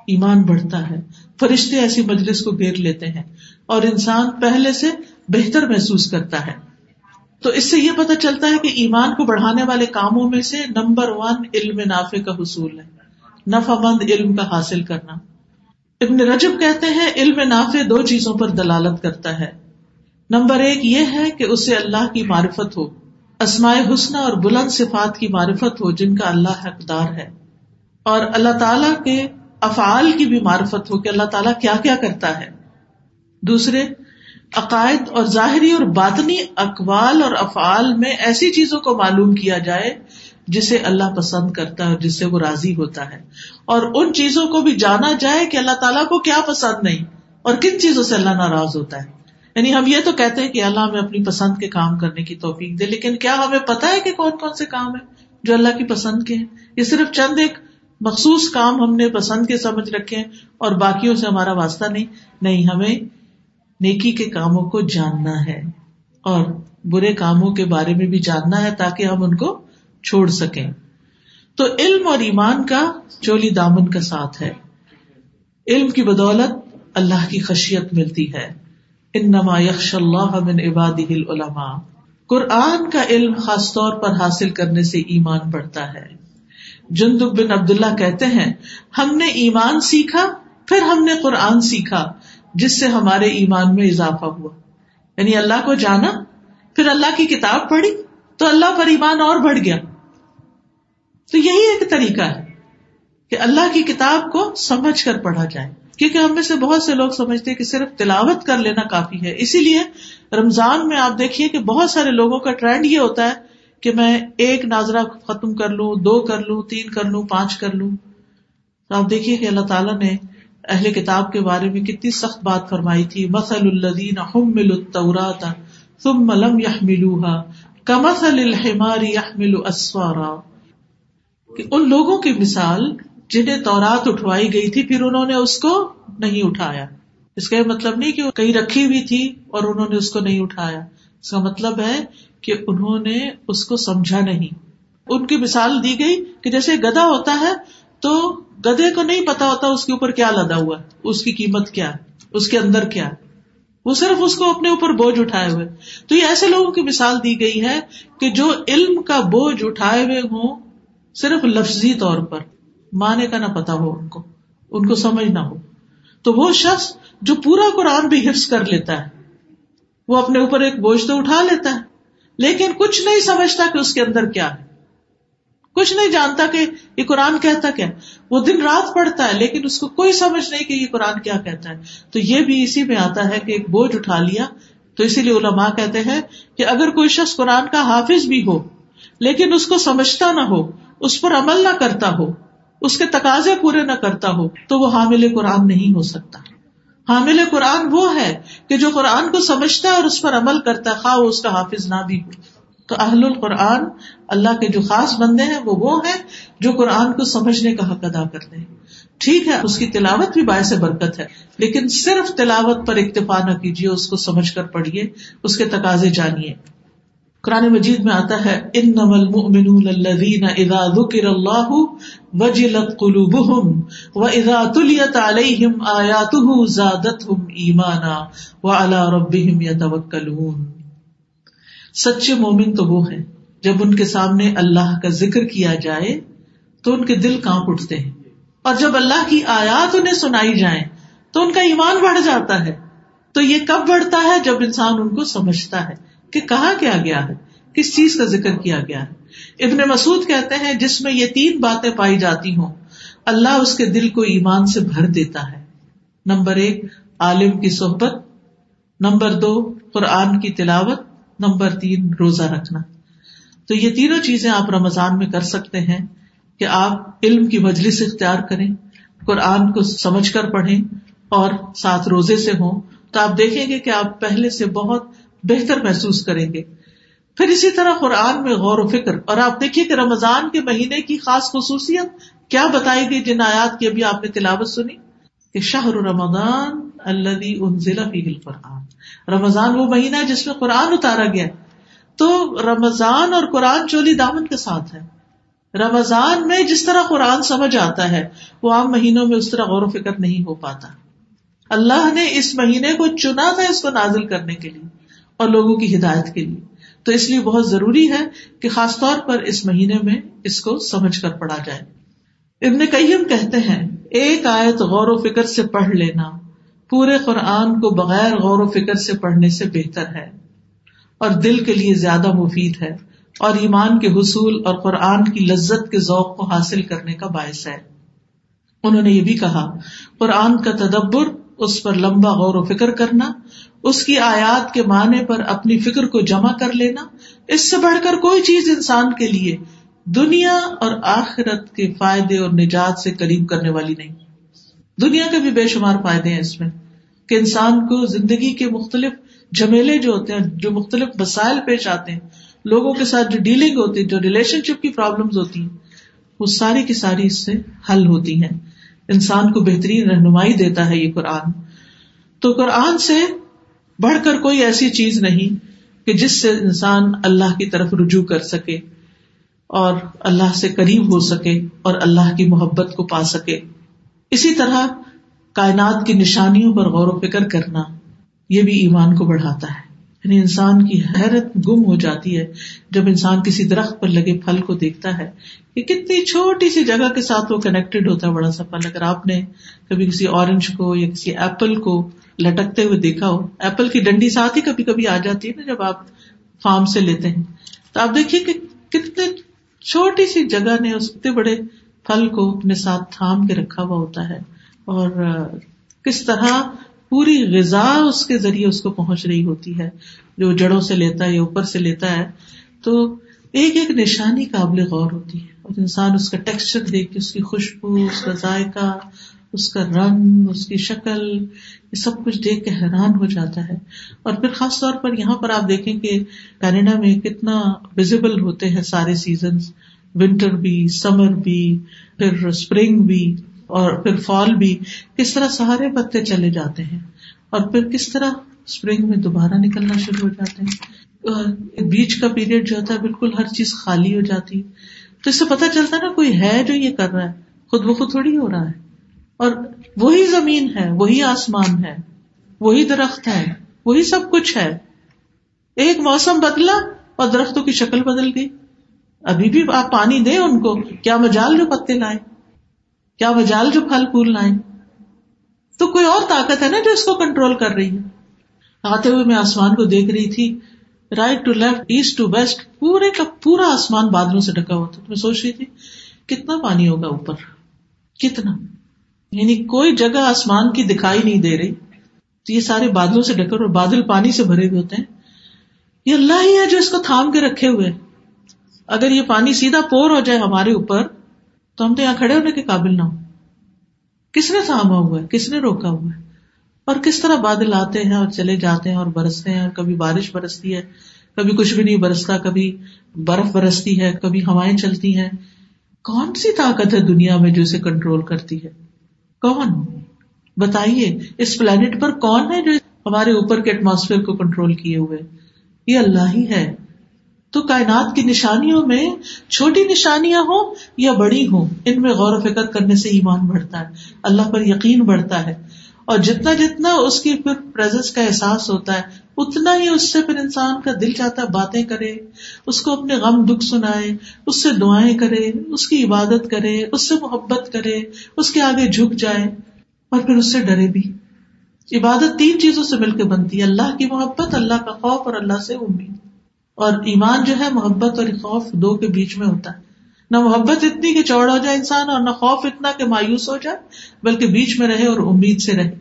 ایمان بڑھتا ہے۔ فرشتے ایسی مجلس کو گیر لیتے ہیں اور انسان پہلے سے بہتر محسوس کرتا ہے۔ تو اس سے یہ پتا چلتا ہے کہ ایمان کو بڑھانے والے کاموں میں سے نمبر ون علم نافع کا حصول ہے۔ نفع مند علم کا حاصل کرنا۔ ابن رجب کہتے ہیں، علم نافع دو چیزوں پر دلالت کرتا ہے۔ نمبر ایک یہ ہے کہ اسے اللہ کی معرفت ہو۔ اسماء حسنہ اور بلند صفات کی معرفت ہو، جن کا اللہ حقدار ہے۔ اور اللہ تعالی کے افعال کی بھی معرفت ہو کہ اللہ تعالیٰ کیا کیا کرتا ہے۔ دوسرے عقائد اور ظاہری اور باطنی اقوال اور افعال میں ایسی چیزوں کو معلوم کیا جائے جسے اللہ پسند کرتا ہے جس سے وہ راضی ہوتا ہے۔ اور ان چیزوں کو بھی جانا جائے کہ اللہ تعالیٰ کو کیا پسند نہیں اور کن چیزوں سے اللہ ناراض ہوتا ہے۔ یعنی ہم یہ تو کہتے ہیں کہ اللہ ہمیں اپنی پسند کے کام کرنے کی توفیق دے، لیکن کیا ہمیں پتا ہے کہ کون کون سے کام ہے جو اللہ کی پسند کے ہیں؟ یہ صرف چند ایک مخصوص کام ہم نے پسند کے سمجھ رکھے ہیں اور باقیوں سے ہمارا واسطہ نہیں نہیں، ہمیں نیکی کے کاموں کو جاننا ہے اور برے کاموں کے بارے میں بھی جاننا ہے تاکہ ہم ان کو چھوڑ سکیں۔ تو علم اور ایمان کا چولی دامن کا ساتھ ہے۔ علم کی بدولت اللہ کی خشیت ملتی ہے۔ انما یکش اللہ من عباده العلماء۔ قرآن کا علم خاص طور پر حاصل کرنے سے ایمان بڑھتا ہے۔ جندب بن عبد اللہ کہتے ہیں، ہم نے ایمان سیکھا، پھر ہم نے قرآن سیکھا۔ جس سے ہمارے ایمان میں اضافہ ہوا۔ یعنی اللہ کو جانا، پھر اللہ کی کتاب پڑھی تو اللہ پر ایمان اور بڑھ گیا۔ تو یہی ایک طریقہ ہے کہ اللہ کی کتاب کو سمجھ کر پڑھا جائے۔ کیونکہ ہم میں سے بہت سے لوگ سمجھتے کہ صرف تلاوت کر لینا کافی ہے۔ اسی لیے رمضان میں آپ دیکھیے کہ بہت سارے لوگوں کا ٹرینڈ یہ ہوتا ہے کہ میں ایک ناظرہ ختم کر لوں، دو کر لوں، تین کر لوں، پانچ کر لوں۔ تو آپ دیکھیے کہ اللہ تعالیٰ نے اہل کتاب کے بارے میں کتنی سخت بات فرمائی تھی۔ مسل الدین حمل التورات ثم لم يحملوها كمثل الحمار يحمل اسوارا کہ ان لوگوں کی مثال جنہیں تورات اٹھوائی گئی تھی، پھر انہوں نے اس کو نہیں اٹھایا۔ اس کا یہ مطلب نہیں کہ کہیں رکھی ہوئی تھی اور انہوں نے اس کو نہیں اٹھایا۔ اس کا مطلب ہے کہ انہوں نے اس کو سمجھا نہیں۔ ان کی مثال دی گئی کہ جیسے گدا ہوتا ہے تو گدے کو نہیں پتا ہوتا اس کے اوپر کیا لدا ہوا اس کی قیمت کیا اس کے اندر کیا وہ صرف اس کو اپنے اوپر بوجھ اٹھائے ہوئے۔ تو یہ ایسے لوگوں کی مثال دی گئی ہے کہ جو علم کا بوجھ اٹھائے ہوئے ہوں صرف لفظی طور پر مانے کا نہ پتا ہو ان کو ان کو سمجھ نہ ہو۔ تو وہ شخص جو پورا قرآن بھی حفظ کر لیتا ہے، وہ اپنے اوپر ایک بوجھ تو اٹھا لیتا ہے، لیکن کچھ نہیں سمجھتا کہ اس کے اندر کیا ہے۔ کچھ نہیں جانتا کہ یہ قرآن کہتا کیا وہ دن رات پڑھتا ہے، لیکن اس کو کوئی سمجھ نہیں کہ یہ قرآن کیا کہتا ہے۔ تو یہ بھی اسی میں آتا ہے کہ ایک بوجھ اٹھا لیا۔ تو اسی لیے علماء کہتے ہیں کہ اگر کوئی شخص قرآن کا حافظ بھی ہو، لیکن اس کو سمجھتا نہ ہو، اس پر عمل نہ کرتا ہو، اس کے تقاضے پورے نہ کرتا ہو، تو وہ حامل قرآن نہیں ہو سکتا۔ حامل قرآن وہ ہے کہ جو قرآن کو سمجھتا ہے اور اس پر عمل کرتا ہے، خواہ وہ اس کا حافظ نہ بھی ہو۔ تو اہل القرآن اللہ کے جو خاص بندے ہیں وہ وہ ہیں جو قرآن کو سمجھنے کا حق ادا کرتے ہیں۔ ٹھیک ہے، اس کی تلاوت بھی باعث برکت ہے، لیکن صرف تلاوت پر اکتفا نہ کیجیے اس کو سمجھ کر پڑھیے اس کے تقاضے جانیے قرآن مجید میں آتا ہے ان نمل الذین اذا ذکر اللہ وجلت قلوبهم واذا تلیت علیہم آیاتہ زادتہم ایمانا وعلی ربہم یتوکلون۔ سچے مومن تو وہ ہیں۔ جب ان کے سامنے اللہ کا ذکر کیا جائے، تو ان کے دل کانپ اٹھتے ہیں۔ اور جب اللہ کی آیات انہیں سنائی جائیں، تو ان کا ایمان بڑھ جاتا ہے۔ تو یہ کب بڑھتا ہے؟ جب انسان ان کو سمجھتا ہے کہ کہا کیا گیا ہے، کس چیز کا ذکر کیا گیا ہے۔ ابن مسعود کہتے ہیں، جس میں یہ تین باتیں پائی جاتی ہوں، اللہ اس کے دل کو ایمان سے بھر دیتا ہے۔ نمبر ایک، عالم کی صحبت۔ نمبر دو، قرآن کی تلاوت۔ نمبر تین، روزہ رکھنا۔ تو یہ تینوں چیزیں آپ رمضان میں کر سکتے ہیں کہ آپ علم کی مجلس اختیار کریں، قرآن کو سمجھ کر پڑھیں اور ساتھ روزے سے ہوں۔ تو آپ دیکھیں گے کہ آپ پہلے سے بہت بہتر محسوس کریں گے۔ پھر اسی طرح قرآن میں غور و فکر۔ اور آپ دیکھیے کہ رمضان کے مہینے کی خاص خصوصیت کیا بتائی گئی جن آیات کی ابھی آپ نے تلاوت سنی؟ کہ شاہ رمضان اللہ قرآن رمضان وہ مہینہ ہے جس میں قرآن اتارا گیا تو رمضان اور قرآن چولی دامن کے ساتھ ہے۔ رمضان میں جس طرح قرآن سمجھ آتا ہے، وہ عام مہینوں میں اس طرح غور و فکر نہیں ہو پاتا۔ اللہ نے اس مہینے کو چنا تھا اس کو نازل کرنے کے لیے اور لوگوں کی ہدایت کے لیے۔ تو اس لیے بہت ضروری ہے کہ خاص طور پر اس مہینے میں اس کو سمجھ کر پڑھا جائے۔ ابن کئیم کہتے ہیں، ایک آیت غور و فکر سے پڑھ لینا۔ پورے قرآن کو بغیر غور و فکر سے پڑھنے سے بہتر ہے اور دل کے لیے زیادہ مفید ہے اور ایمان کے حصول اور قرآن کی لذت کے ذوق کو حاصل کرنے کا باعث ہے۔ انہوں نے یہ بھی کہا، قرآن کا تدبر، اس پر لمبا غور و فکر کرنا، اس کی آیات کے معنی پر اپنی فکر کو جمع کر لینا، اس سے بڑھ کر کوئی چیز انسان کے لیے دنیا اور آخرت کے فائدے اور نجات سے قریب کرنے والی نہیں۔ دنیا کے بھی بے شمار فائدے ہیں اس میں کہ انسان کو زندگی کے مختلف جمیلے جو ہوتے ہیں، جو مختلف مسائل پیش آتے ہیں، لوگوں کے ساتھ جو ڈیلنگ ہوتی ہے جو ریلیشن شپ کی پرابلم ہوتی ہیں، وہ ساری کی ساری اس سے حل ہوتی ہیں۔ انسان کو بہترین رہنمائی دیتا ہے یہ قرآن۔ تو قرآن سے بڑھ کر کوئی ایسی چیز نہیں کہ جس سے انسان اللہ کی طرف رجوع کر سکے اور اللہ سے قریب ہو سکے اور اللہ کی محبت کو پا سکے۔ اسی طرح کائنات کی نشانیوں پر غور و فکر کرنا یہ بھی ایمان کو بڑھاتا ہے۔ یعنی انسان کی حیرت گم ہو جاتی ہے جب انسان کسی درخت پر لگے پھل کو دیکھتا ہے کہ کتنی چھوٹی سی جگہ کے ساتھ وہ کنیکٹڈ ہوتا ہے، بڑا سا پھل۔ اگر آپ نے کبھی کسی اورنج کو یا کسی ایپل کو لٹکتے ہوئے دیکھا ہو ایپل کی ڈنڈی ساتھ ہی کبھی کبھی آ جاتی ہے نا جب آپ فارم سے لیتے ہیں۔ تو آپ دیکھیے کہ کتنے چھوٹی سی جگہ نے اس اتنے بڑے پھل کو اپنے ساتھ تھام کے رکھا ہوا ہوتا ہے اور کس طرح پوری غذا اس کے ذریعے اس کو پہنچ رہی ہوتی ہے، جو جڑوں سے لیتا ہے یا اوپر سے لیتا ہے، تو ایک ایک نشانی قابل غور ہوتی ہے۔ اور انسان اس کا ٹیکسچر دیکھ کے، اس کی خوشبو، اس کا ذائقہ، اس کا رنگ، اس کی شکل، یہ سب کچھ دیکھ کے حیران ہو جاتا ہے۔ اور پھر خاص طور پر یہاں پر آپ دیکھیں کہ کینیڈا میں کتنا ویزیبل ہوتے ہیں سارے سیزن ونٹر بھی سمر بھی، پھر اسپرنگ بھی اور پھر فال بھی، کس طرح سارے پتے چلے جاتے ہیں اور پھر کس طرح اسپرنگ میں دوبارہ نکلنا شروع ہو جاتے ہیں۔ بیچ کا پیریڈ جو ہوتا ہے بالکل ہر چیز خالی ہو جاتی۔ تو اس سے پتا چلتا نا کوئی ہے جو یہ کر رہا ہے، خود بخود تھوڑی ہو رہا ہے۔ اور وہی زمین ہے، وہی آسمان ہے، وہی درخت ہے، وہی سب کچھ ہے۔ ایک موسم بدلا اور درختوں کی شکل بدل گئی۔ ابھی بھی آپ پانی دیں ان کو۔ کیا مجال جو پتے لائیں؟ کیا مجال جو پھل پھول لائیں؟ تو کوئی اور طاقت ہے نا جو اس کو کنٹرول کر رہی ہے۔ آتے ہوئے میں آسمان کو دیکھ رہی تھی۔ Right to left east to west پورے کا پورا آسمان بادلوں سے ڈکا ہوا تھا۔ میں سوچ رہی تھی، کتنا پانی ہوگا اوپر؟ کتنا؟ یعنی کوئی جگہ آسمان کی دکھائی نہیں دے رہی۔ تو یہ سارے بادلوں سے ڈکر اور بادل پانی سے بھرے ہوئے ہوتے ہیں۔ یہ اللہ ہی ہے جو اس کو تھام کے رکھے ہوئے اگر یہ پانی سیدھا پور ہو جائے ہمارے اوپر، تو ہم تو یہاں کھڑے ہونے کے قابل نہ ہو کس نے تھاما ہوا ہے؟ کس نے روکا ہوا ہے؟ اور کس طرح بادل آتے ہیں اور چلے جاتے ہیں اور برستے ہیں کبھی بارش برستی ہے، کبھی کچھ بھی نہیں برستا، کبھی برف برستی ہے، کبھی ہوائیں چلتی ہیں۔ کون سی طاقت ہے دنیا میں جو اسے کنٹرول کرتی ہے؟ کون؟ بتائیے، اس پلانٹ پر کون ہے جو ہمارے اوپر کے ایٹماسفیئر کو کنٹرول کیے ہوئے؟ یہ اللہ ہی ہے۔ تو کائنات کی نشانیوں میں چھوٹی نشانیاں ہوں یا بڑی ہوں، ان میں غور و فکر کرنے سے ایمان بڑھتا ہے، اللہ پر یقین بڑھتا ہے۔ اور جتنا جتنا اس کی پھر پرزنس کا احساس ہوتا ہے، اتنا ہی اس سے پھر انسان کا دل چاہتا ہے باتیں کرے، اس کو اپنے غم دکھ سنائے، اس سے دعائیں کرے، اس کی عبادت کرے، اس سے محبت کرے، اس کے آگے جھک جائے، اور پھر اس سے ڈرے بھی۔ عبادت تین چیزوں سے مل کے بنتی ہے، اللہ کی محبت، اللہ کا خوف اور اللہ سے امید۔ اور ایمان جو ہے محبت اور خوف دو کے بیچ میں ہوتا ہے۔ نہ محبت اتنی کہ چوڑ ہو جائے انسان اور نہ خوف اتنا کہ مایوس ہو جائے، بلکہ بیچ میں رہے اور امید سے رہے۔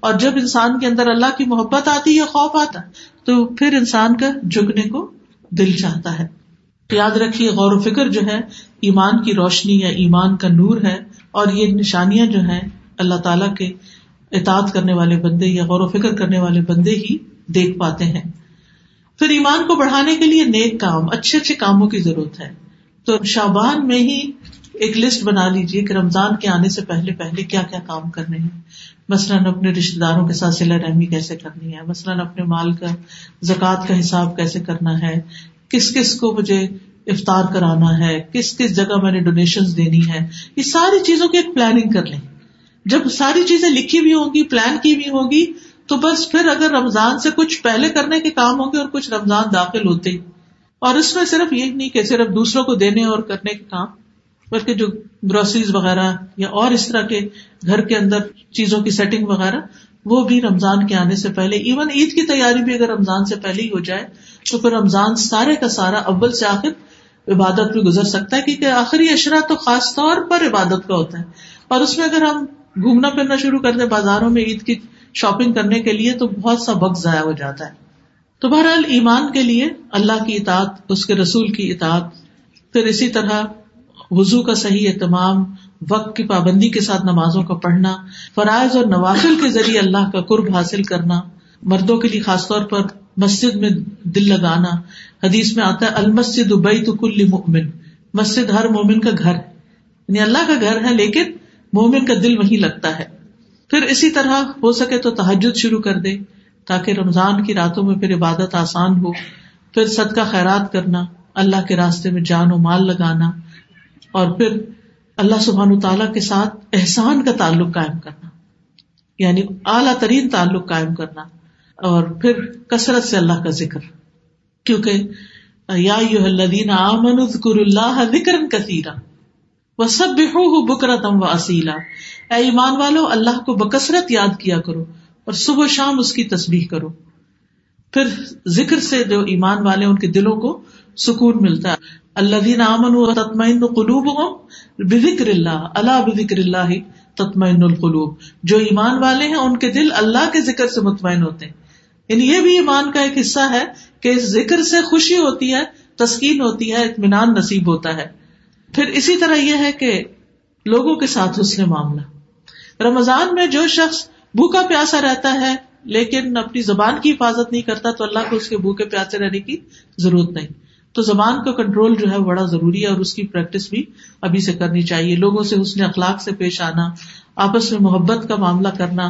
اور جب انسان کے اندر اللہ کی محبت آتی ہے خوف آتا تو پھر انسان کا جھکنے کو دل چاہتا ہے۔ یاد رکھیے، غور و فکر جو ہے، ایمان کی روشنی یا ایمان کا نور ہے، اور یہ نشانیاں جو ہیں، اللہ تعالی کے اطاعت کرنے والے بندے یا غور و فکر کرنے والے بندے ہی دیکھ پاتے ہیں۔ پھر ایمان کو بڑھانے کے لیے نیک کام، اچھے اچھے کاموں کی ضرورت ہے۔ تو شابان میں ہی ایک لسٹ بنا لیجیے کہ رمضان کے آنے سے پہلے پہلے کیا کیا کام کرنے ہیں۔ مثلاً اپنے رشتے داروں کے ساتھ سلا رحمی کیسے کرنی ہے؟ مثلاً اپنے مال کا زکوٰۃ کا حساب کیسے کرنا ہے؟ کس کس کو مجھے افطار کرانا ہے؟ کس کس جگہ میں نے ڈونیشن دینی ہے یہ ساری چیزوں کی ایک پلاننگ کر لیں۔ جب ساری چیزیں لکھی ہوئی ہوگی پلان کی ہوئی ہوگی تو بس پھر اگر رمضان سے کچھ پہلے کرنے کے کام ہوں گے اور کچھ رمضان داخل ہوتے اور اس میں صرف یہ نہیں کہ صرف دوسروں کو دینے اور کرنے کے کام، بلکہ جو گروسریز وغیرہ یا اور اس طرح کے گھر کے اندر چیزوں کی سیٹنگ وغیرہ، وہ بھی رمضان کے آنے سے پہلے ایون عید کی تیاری بھی اگر رمضان سے پہلے ہی ہو جائے، تو پھر رمضان سارے کا سارا اول سے آخر عبادت میں گزر سکتا ہے، کیونکہ آخری اشرا تو خاص طور پر عبادت کا ہوتا ہے۔ اور اس میں اگر ہم گھومنا پھرنا شروع کر دیں بازاروں میں عید کی شاپنگ کرنے کے لیے تو بہت سا وقت ضائع ہو جاتا ہے۔ تو بہرحال ایمان کے لیے اللہ کی اطاعت، اس کے رسول کی اطاعت، پھر اسی طرح وضو کا صحیح اہتمام، وقت کی پابندی کے ساتھ نمازوں کا پڑھنا، فرائض اور نوافل کے ذریعے اللہ کا قرب حاصل کرنا، مردوں کے لیے خاص طور پر مسجد میں دل لگانا۔ حدیث میں آتا ہے المسد تو کل مومن مسجد ہر مومن کا گھر۔ یعنی اللہ کا گھر ہے، لیکن مومن کا دل وہیں لگتا ہے۔ پھر اسی طرح ہو سکے تو تحجد شروع کر دے تاکہ رمضان کی راتوں میں پھر عبادت آسان ہو۔ پھر صدقہ خیرات کرنا، اللہ کے راستے میں جان و مال لگانا اور پھر اللہ سبحان تعالیٰ کے ساتھ احسان کا تعلق قائم کرنا یعنی اعلیٰ ترین تعلق قائم کرنا اور پھر کثرت سے اللہ کا ذکر۔ کیونکہ یا آمن ذکر اللہ ذکر کثیرا وہ سب بکرا تم و اصیلا۔ اے ایمان والو، اللہ کو بکثرت یاد کیا کرو اور صبح شام اس کی تصبیح کرو۔ پھر ذکر سے جو ایمان والے ان کے دلوں کو سکون ملتا ہے۔ اللہ دین امن و تطمین قلوب بکر اللہ اللہ بکر اللہ تطمین القلوب۔ جو ایمان والے ہیں، ان کے دل اللہ کے ذکر سے مطمئن ہوتے ہیں۔ یعنی یہ بھی ایمان کا ایک حصہ ہے کہ اس ذکر سے خوشی ہوتی ہے، تسکین ہوتی ہے، اطمینان نصیب ہوتا ہے۔ پھر اسی طرح یہ ہے کہ لوگوں کے ساتھ حسن معاملہ۔ رمضان میں جو شخص بھوکا پیاسا رہتا ہے، لیکن اپنی زبان کی حفاظت نہیں کرتا، تو اللہ کو اس کے بھوکے پیاسے رہنے کی ضرورت نہیں۔ تو زبان کا کنٹرول جو ہے بڑا ضروری ہے اور اس کی پریکٹس بھی ابھی سے کرنی چاہیے۔ لوگوں سے حسن اخلاق سے پیش آنا، آپس میں محبت کا معاملہ کرنا۔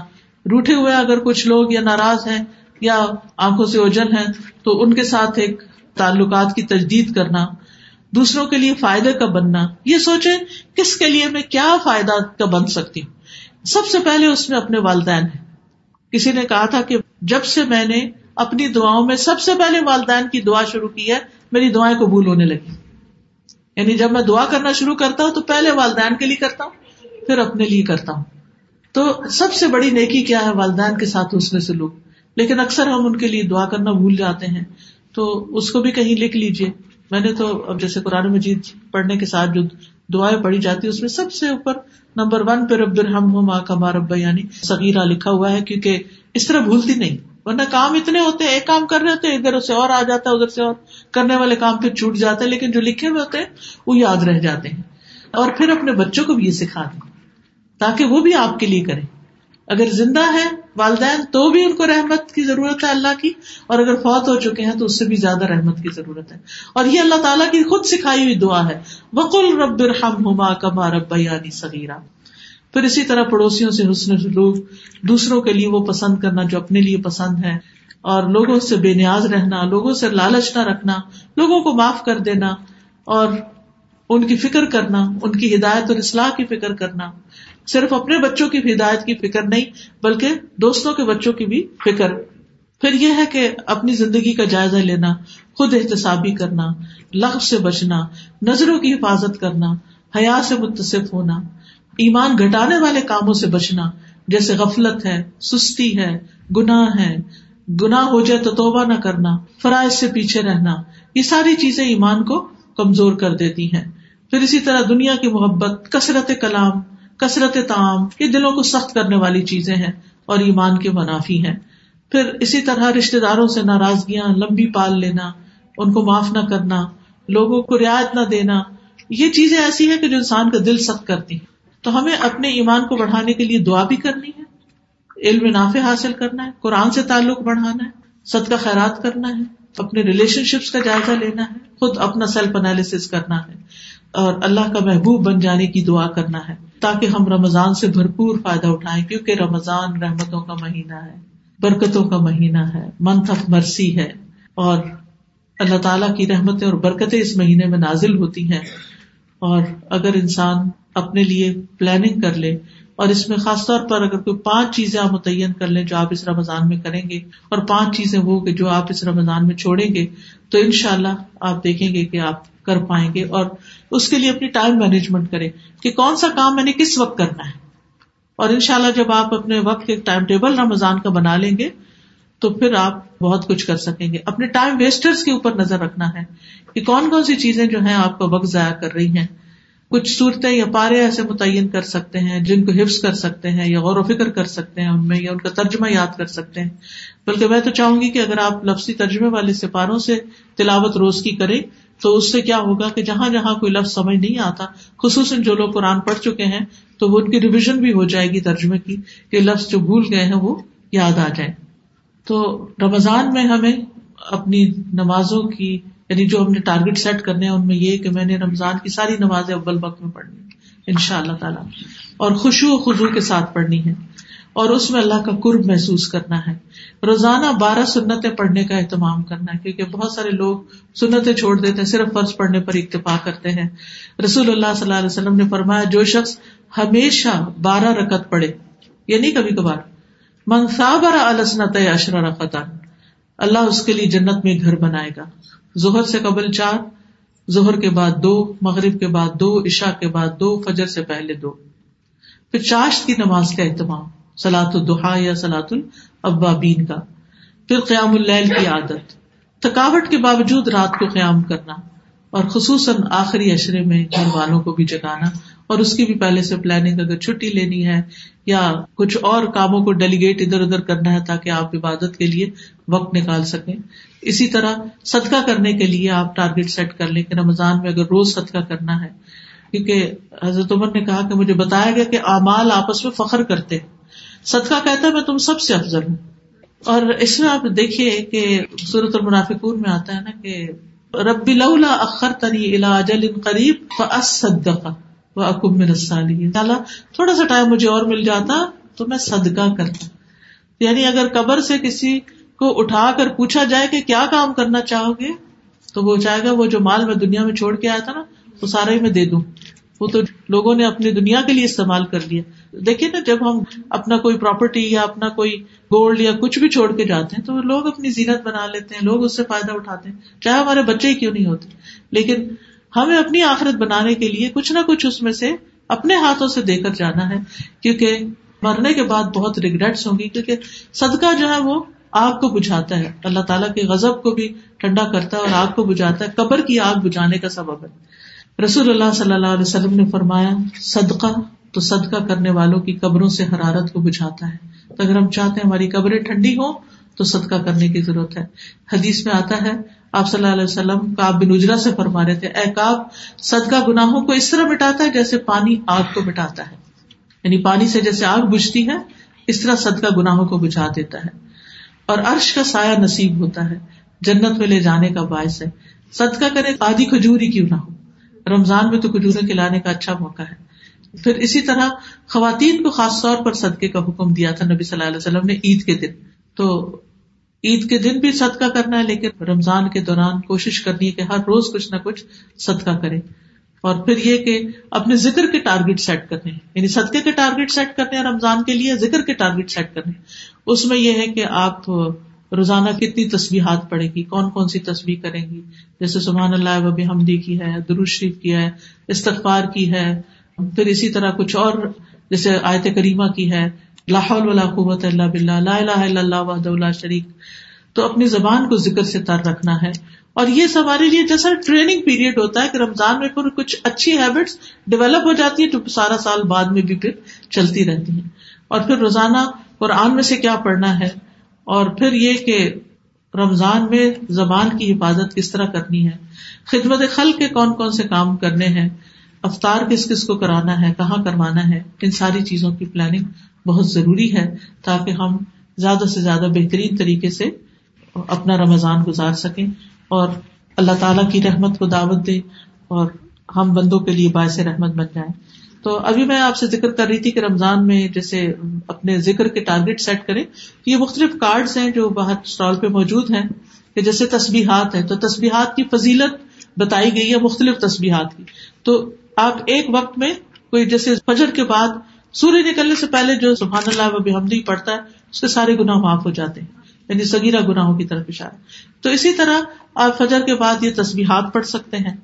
روٹے ہوئے اگر کچھ لوگ یا ناراض ہیں یا آنکھوں سے اوجن ہے تو ان کے ساتھ ایک تعلقات کی تجدید کرنا۔ دوسروں کے لیے فائدے کا بننا۔ یہ سوچے کس کے لیے میں کیا فائدہ کا بن سکتی ہوں؟ سب سے پہلے اس میں اپنے والدین ہیں۔ کسی نے کہا تھا کہ جب سے میں نے اپنی دعاؤں میں سب سے پہلے والدین کی دعا شروع کی ہے، میری دعائیں قبول ہونے لگی یعنی جب میں دعا کرنا شروع کرتا ہوں تو پہلے والدین کے لیے کرتا ہوں، پھر اپنے لیے کرتا ہوں۔ تو سب سے بڑی نیکی کیا ہے؟ والدین کے ساتھ اس میں سے لوگ۔ لیکن اکثر ہم ان کے لیے دعا کرنا بھول جاتے ہیں۔ تو اس کو بھی کہیں لکھ لیجیے میں نے تو اب جیسے قرآن مجید پڑھنے کے ساتھ جو دعائیں پڑھی جاتی اس میں سب سے اوپر نمبر ون پہ رب الرحم ہو، ماں کا ماں ربا یعنی سگیرہ لکھا ہوا ہے، کیونکہ اس طرح بھولتی نہیں۔ ورنہ کام اتنے ہوتے ہیں، ایک کام کر رہے ہوتے ہیں، ادھر سے اور آ جاتا ہے، ادھر سے اور کرنے والے کام پھر چھوٹ جاتے ہیں، لیکن جو لکھے ہوئے ہوتے ہیں، وہ یاد رہ جاتے ہیں۔ اور پھر اپنے بچوں کو بھی یہ سکھا دیں، تاکہ وہ بھی آپ کے لیے کریں۔ اگر زندہ ہے والدین تو بھی ان کو رحمت کی ضرورت ہے اللہ کی، اور اگر فوت ہو چکے ہیں تو اس سے بھی زیادہ رحمت کی ضرورت ہے۔ اور یہ اللہ تعالیٰ کی خود سکھائی ہوئی دعا ہے۔ وکل رب الحم ہما کما رب یعنی سگیرہ پھر اسی طرح پڑوسیوں سے حسن سلوک، دوسروں کے لیے وہ پسند کرنا جو اپنے لیے پسند ہے اور لوگوں سے بے نیاز رہنا، لوگوں سے لالچ نہ رکھنا، لوگوں کو معاف کر دینا، اور ان کی فکر کرنا، ان کی ہدایت اور اصلاح کی فکر کرنا۔ صرف اپنے بچوں کی ہدایت کی فکر نہیں، بلکہ دوستوں کے بچوں کی بھی فکر۔ پھر یہ ہے کہ اپنی زندگی کا جائزہ لینا، خود احتسابی کرنا لفظ سے بچنا، نظروں کی حفاظت کرنا، حیا سے متصف ہونا، ایمان گھٹانے والے کاموں سے بچنا، جیسے غفلت ہے، سستی ہے، گناہ ہے، گناہ ہو جائے تو توبہ نہ کرنا، فرائض سے پیچھے رہنا، یہ ساری چیزیں ایمان کو کمزور کر دیتی ہیں۔ پھر اسی طرح دنیا کی محبت، کثرت کلام کثرت تعام یہ دلوں کو سخت کرنے والی چیزیں ہیں اور ایمان کے منافی ہیں۔ پھر اسی طرح رشتے داروں سے ناراضگیاں، لمبی پال لینا، ان کو معاف نہ کرنا، لوگوں کو رعایت نہ دینا، یہ چیزیں ایسی ہیں کہ جو انسان کا دل سخت کرتی ہیں۔ تو ہمیں اپنے ایمان کو بڑھانے کے لیے دعا بھی کرنی ہے، علم نافع حاصل کرنا ہے، قرآن سے تعلق بڑھانا ہے سد کا خیرات کرنا ہے، اپنے ریلیشن شپس کا جائزہ لینا ہے، خود اپنا سیلف انالیس کرنا ہے۔ اور اللہ کا محبوب بن جانے کی دعا کرنا ہے تاکہ ہم رمضان سے بھرپور فائدہ اٹھائیں، کیونکہ رمضان رحمتوں کا مہینہ ہے، برکتوں کا مہینہ ہے منتھ آف مرسی ہے۔ اور اللہ تعالیٰ کی رحمتیں اور برکتیں اس مہینے میں نازل ہوتی ہیں۔ اور اگر انسان اپنے لیے پلاننگ کر لے، اور اس میں خاص طور پر اگر کوئی پانچ چیزیں آپ متعین کر لیں جو آپ اس رمضان میں کریں گے، اور پانچ چیزیں وہ کہ جو آپ اس رمضان میں چھوڑیں گے، تو ان شاء اللہ آپ دیکھیں گے کہ آپ کر پائیں گے۔ اور اس کے لیے اپنی ٹائم مینجمنٹ کرے کہ کون سا کام میں نے کس وقت کرنا ہے۔ اور ان شاء اللہ جب آپ اپنے وقت کے ٹائم ٹیبل رمضان کا بنا لیں گے تو پھر آپ بہت کچھ کر سکیں گے۔ اپنے ٹائم ویسٹرس کے اوپر نظر رکھنا ہے کہ کون کون سی چیزیں جو ہیں آپ کا وقت ضائع کر رہی ہیں۔ کچھ صورتیں یا پارے ایسے متعین کر سکتے ہیں جن کو حفظ کر سکتے ہیں یا غور و فکر کر سکتے ہیں ان میں یا ان کا ترجمہ یاد کر سکتے ہیں۔ بلکہ میں تو چاہوں گی کہ اگر آپ لفظی ترجمے والے سپاروں سے تلاوت روز کی کریں تو اس سے کیا ہوگا کہ جہاں جہاں کوئی لفظ سمجھ نہیں آتا، خصوصاً جو لوگ قرآن پڑھ چکے ہیں، تو وہ ان کی ریویژن بھی ہو جائے گی ترجمے کی کہ لفظ جو بھول گئے ہیں وہ یاد آ جائیں۔ تو رمضان میں ہمیں اپنی نمازوں کی یعنی جو ہم نے ٹارگیٹ سیٹ کرنے ہیں، ان میں یہ کہ میں نے رمضان کی ساری نمازیں اول وقت میں پڑھنی ان شاء اللہ تعالیٰ۔ اور خوشو و خزو کے ساتھ پڑھنی ہے اور اس میں اللہ کا قرب محسوس کرنا ہے۔ روزانہ بارہ سنتیں پڑھنے کا اہتمام کرنا ہے، کیونکہ بہت سارے لوگ سنتیں چھوڑ دیتے ہیں، صرف فرض پڑھنے پر اکتفا کرتے ہیں۔ رسول اللہ صلی اللہ علیہ وسلم نے فرمایا، جو شخص ہمیشہ بارہ رکت پڑھے یعنی کبھی کبھار منصابر السنت اشرا رقطان اللہ اس کے لیے جنت میں گھر بنائے گا۔ ظہر سے قبل چار، ظہر کے بعد دو، مغرب کے بعد دو، عشاء کے بعد دو، فجر سے پہلے دو۔ پھر چاشت کی نماز کا اہتمام۔ سلاۃ الدحا یا سلاۃ الابابین کا۔ پھر قیام اللیل کی عادت۔ تھکاوٹ کے باوجود رات کو قیام کرنا۔ اور خصوصاً آخری اشرے میں گھر والوں کو بھی جگانا۔ اور اس کی بھی پہلے سے پلاننگ اگر چھٹی لینی ہے یا کچھ اور کاموں کو ڈیلیگیٹ ادھر ادھر کرنا ہے تاکہ آپ عبادت کے لیے وقت نکال سکیں۔ اسی طرح صدقہ کرنے کے لیے آپ ٹارگیٹ سیٹ کر لیں کہ رمضان میں اگر روز صدقہ کرنا ہے۔ کیونکہ حضرت عمر نے کہا کہ مجھے بتایا گیا کہ اعمال آپس میں فخر کرتے صدقہ کہتا ہے، میں تم سب سے افضل ہوں۔ اور اس میں آپ دیکھیے کہ صورت المنافقون میں آتا ہے نا کہ ربی لولا اخر تری الاجل قریب صدقہ وہ اکب تھوڑا سا ٹائم مجھے اور مل جاتا تو میں صدقہ کرتا۔ یعنی اگر قبر سے کسی کو اٹھا کر پوچھا جائے کہ کیا کام کرنا چاہو گے، تو وہ چاہے گا وہ جو مال میں دنیا میں چھوڑ کے آیا تھا نا، وہ سارا ہی میں دے دوں۔ وہ تو لوگوں نے اپنی دنیا کے لیے استعمال کر لیا۔ دیکھیے نا، جب ہم اپنا کوئی پراپرٹی یا اپنا کوئی گولڈ یا کچھ بھی چھوڑ کے جاتے ہیں تو لوگ اپنی زینت بنا لیتے ہیں، لوگ اس سے فائدہ اٹھاتے ہیں۔ چاہے ہمارے بچے ہی کیوں نہیں ہوتے۔ لیکن ہمیں اپنی آخرت بنانے کے لیے کچھ نہ کچھ اس میں سے اپنے ہاتھوں سے دے کر جانا ہے۔ کیونکہ مرنے کے بعد بہت ریگریٹس ہوں گی، کیونکہ صدقہ جو ہے وہ آگ کو بجھاتا ہے۔ اللہ تعالیٰ کے غزب کو بھی ٹھنڈا کرتا ہے اور آگ کو بجھاتا ہے۔ قبر کی آگ بجھانے کا سبب ہے۔ رسول اللہ صلی اللہ علیہ وسلم نے فرمایا، صدقہ تو صدقہ کرنے والوں کی قبروں سے حرارت کو بجھاتا ہے۔ تو اگر ہم چاہتے ہیں ہماری قبریں ٹھنڈی ہوں، تو صدقہ کرنے کی ضرورت ہے۔ حدیث میں آتا ہے، آپ صلی اللہ علیہ وسلم کاب بن اجرا سے فرما رہے تھے، اے کاب صدقہ گناہوں کو اس طرح مٹاتا ہے جیسے پانی آگ کو مٹاتا ہے۔ یعنی پانی سے جیسے آگ بجھتی ہے، اس طرح صدقہ گناہوں کو بجھا دیتا ہے۔ اور عرش کا سایہ نصیب ہوتا ہے، جنت میں لے جانے کا باعث ہے۔ صدقہ کرے، آدھی کھجور ہی کیوں نہ ہو؟ رمضان میں تو کھجورے کھلانے کا اچھا موقع ہے۔ پھر اسی طرح خواتین کو خاص طور پر صدقے کا حکم دیا تھا نبی صلی اللہ علیہ وسلم نے عید کے دن۔ تو عید کے دن بھی صدقہ کرنا ہے، لیکن رمضان کے دوران کوشش کرنی ہے کہ ہر روز کچھ نہ کچھ صدقہ کرے۔ اور پھر یہ کہ اپنے ذکر کے ٹارگیٹ سیٹ کرنے یعنی صدقے کے ٹارگیٹ سیٹ کرنے ہیں، رمضان کے لیے ذکر کے ٹارگیٹ سیٹ کرنے اس میں یہ ہے کہ آپ روزانہ کتنی تصویرات پڑے گی؟ کون کون سی تصویر کریں گی؟ جیسے سبحان اللہ وبی حمدی کی ہے درو شریف کی ہے، استغفار کی ہے، پھر اسی طرح کچھ اور، جیسے آیت کریمہ کی ہے لاہول ولا قوت اللہ بلّہ لا الہ الا اللہ وحد اللہ شریک۔ تو اپنی زبان کو ذکر سے تر رکھنا ہے۔ اور یہ سب ہمارے لیے جیسا ٹریننگ پیریڈ ہوتا ہے کہ رمضان میں پھر کچھ اچھی ہیبٹس ڈیولپ ہو جاتی ہے جو سارا سال بعد میں بھی پھر چلتی رہتی ہیں۔ اور پھر روزانہ قرآن میں سے کیا پڑھنا ہے؟ اور پھر یہ کہ رمضان میں زبان کی حفاظت کس طرح کرنی ہے؟ خدمت خل کے کون کون سے کام کرنے ہیں؟ افطار کس کس کو کرانا ہے؟ کہاں کروانا ہے؟ ان ساری چیزوں کی پلاننگ بہت ضروری ہے تاکہ ہم زیادہ سے زیادہ بہترین طریقے سے اپنا رمضان گزار سکیں اور اللہ تعالیٰ کی رحمت کو دعوت دے اور ہم بندوں کے لیے باعث رحمت بن جائیں۔ تو ابھی میں آپ سے ذکر کر رہی تھی کہ رمضان میں جیسے اپنے ذکر کے ٹارگیٹ سیٹ کریں یہ مختلف کارڈ ہیں جو باہر اسٹال پہ موجود ہیں کہ جیسے تصبیحات ہیں تو تصبیحات کی فضیلت بتائی گئی ہے مختلف تصبیحات کی۔ تو آپ ایک وقت میں کوئی جیسے فجر کے بعد سورج نکلنے سے پہلے جو سبحان اللہ و بحمدی پڑھتا ہے، اس کے سارے گناہ معاف ہو جاتے ہیں یعنی سگیرہ گناہوں کی طرف اشارہ۔ تو اسی طرح آپ فجر کے بعد یہ تصبیحات پڑھ سکتے ہیں۔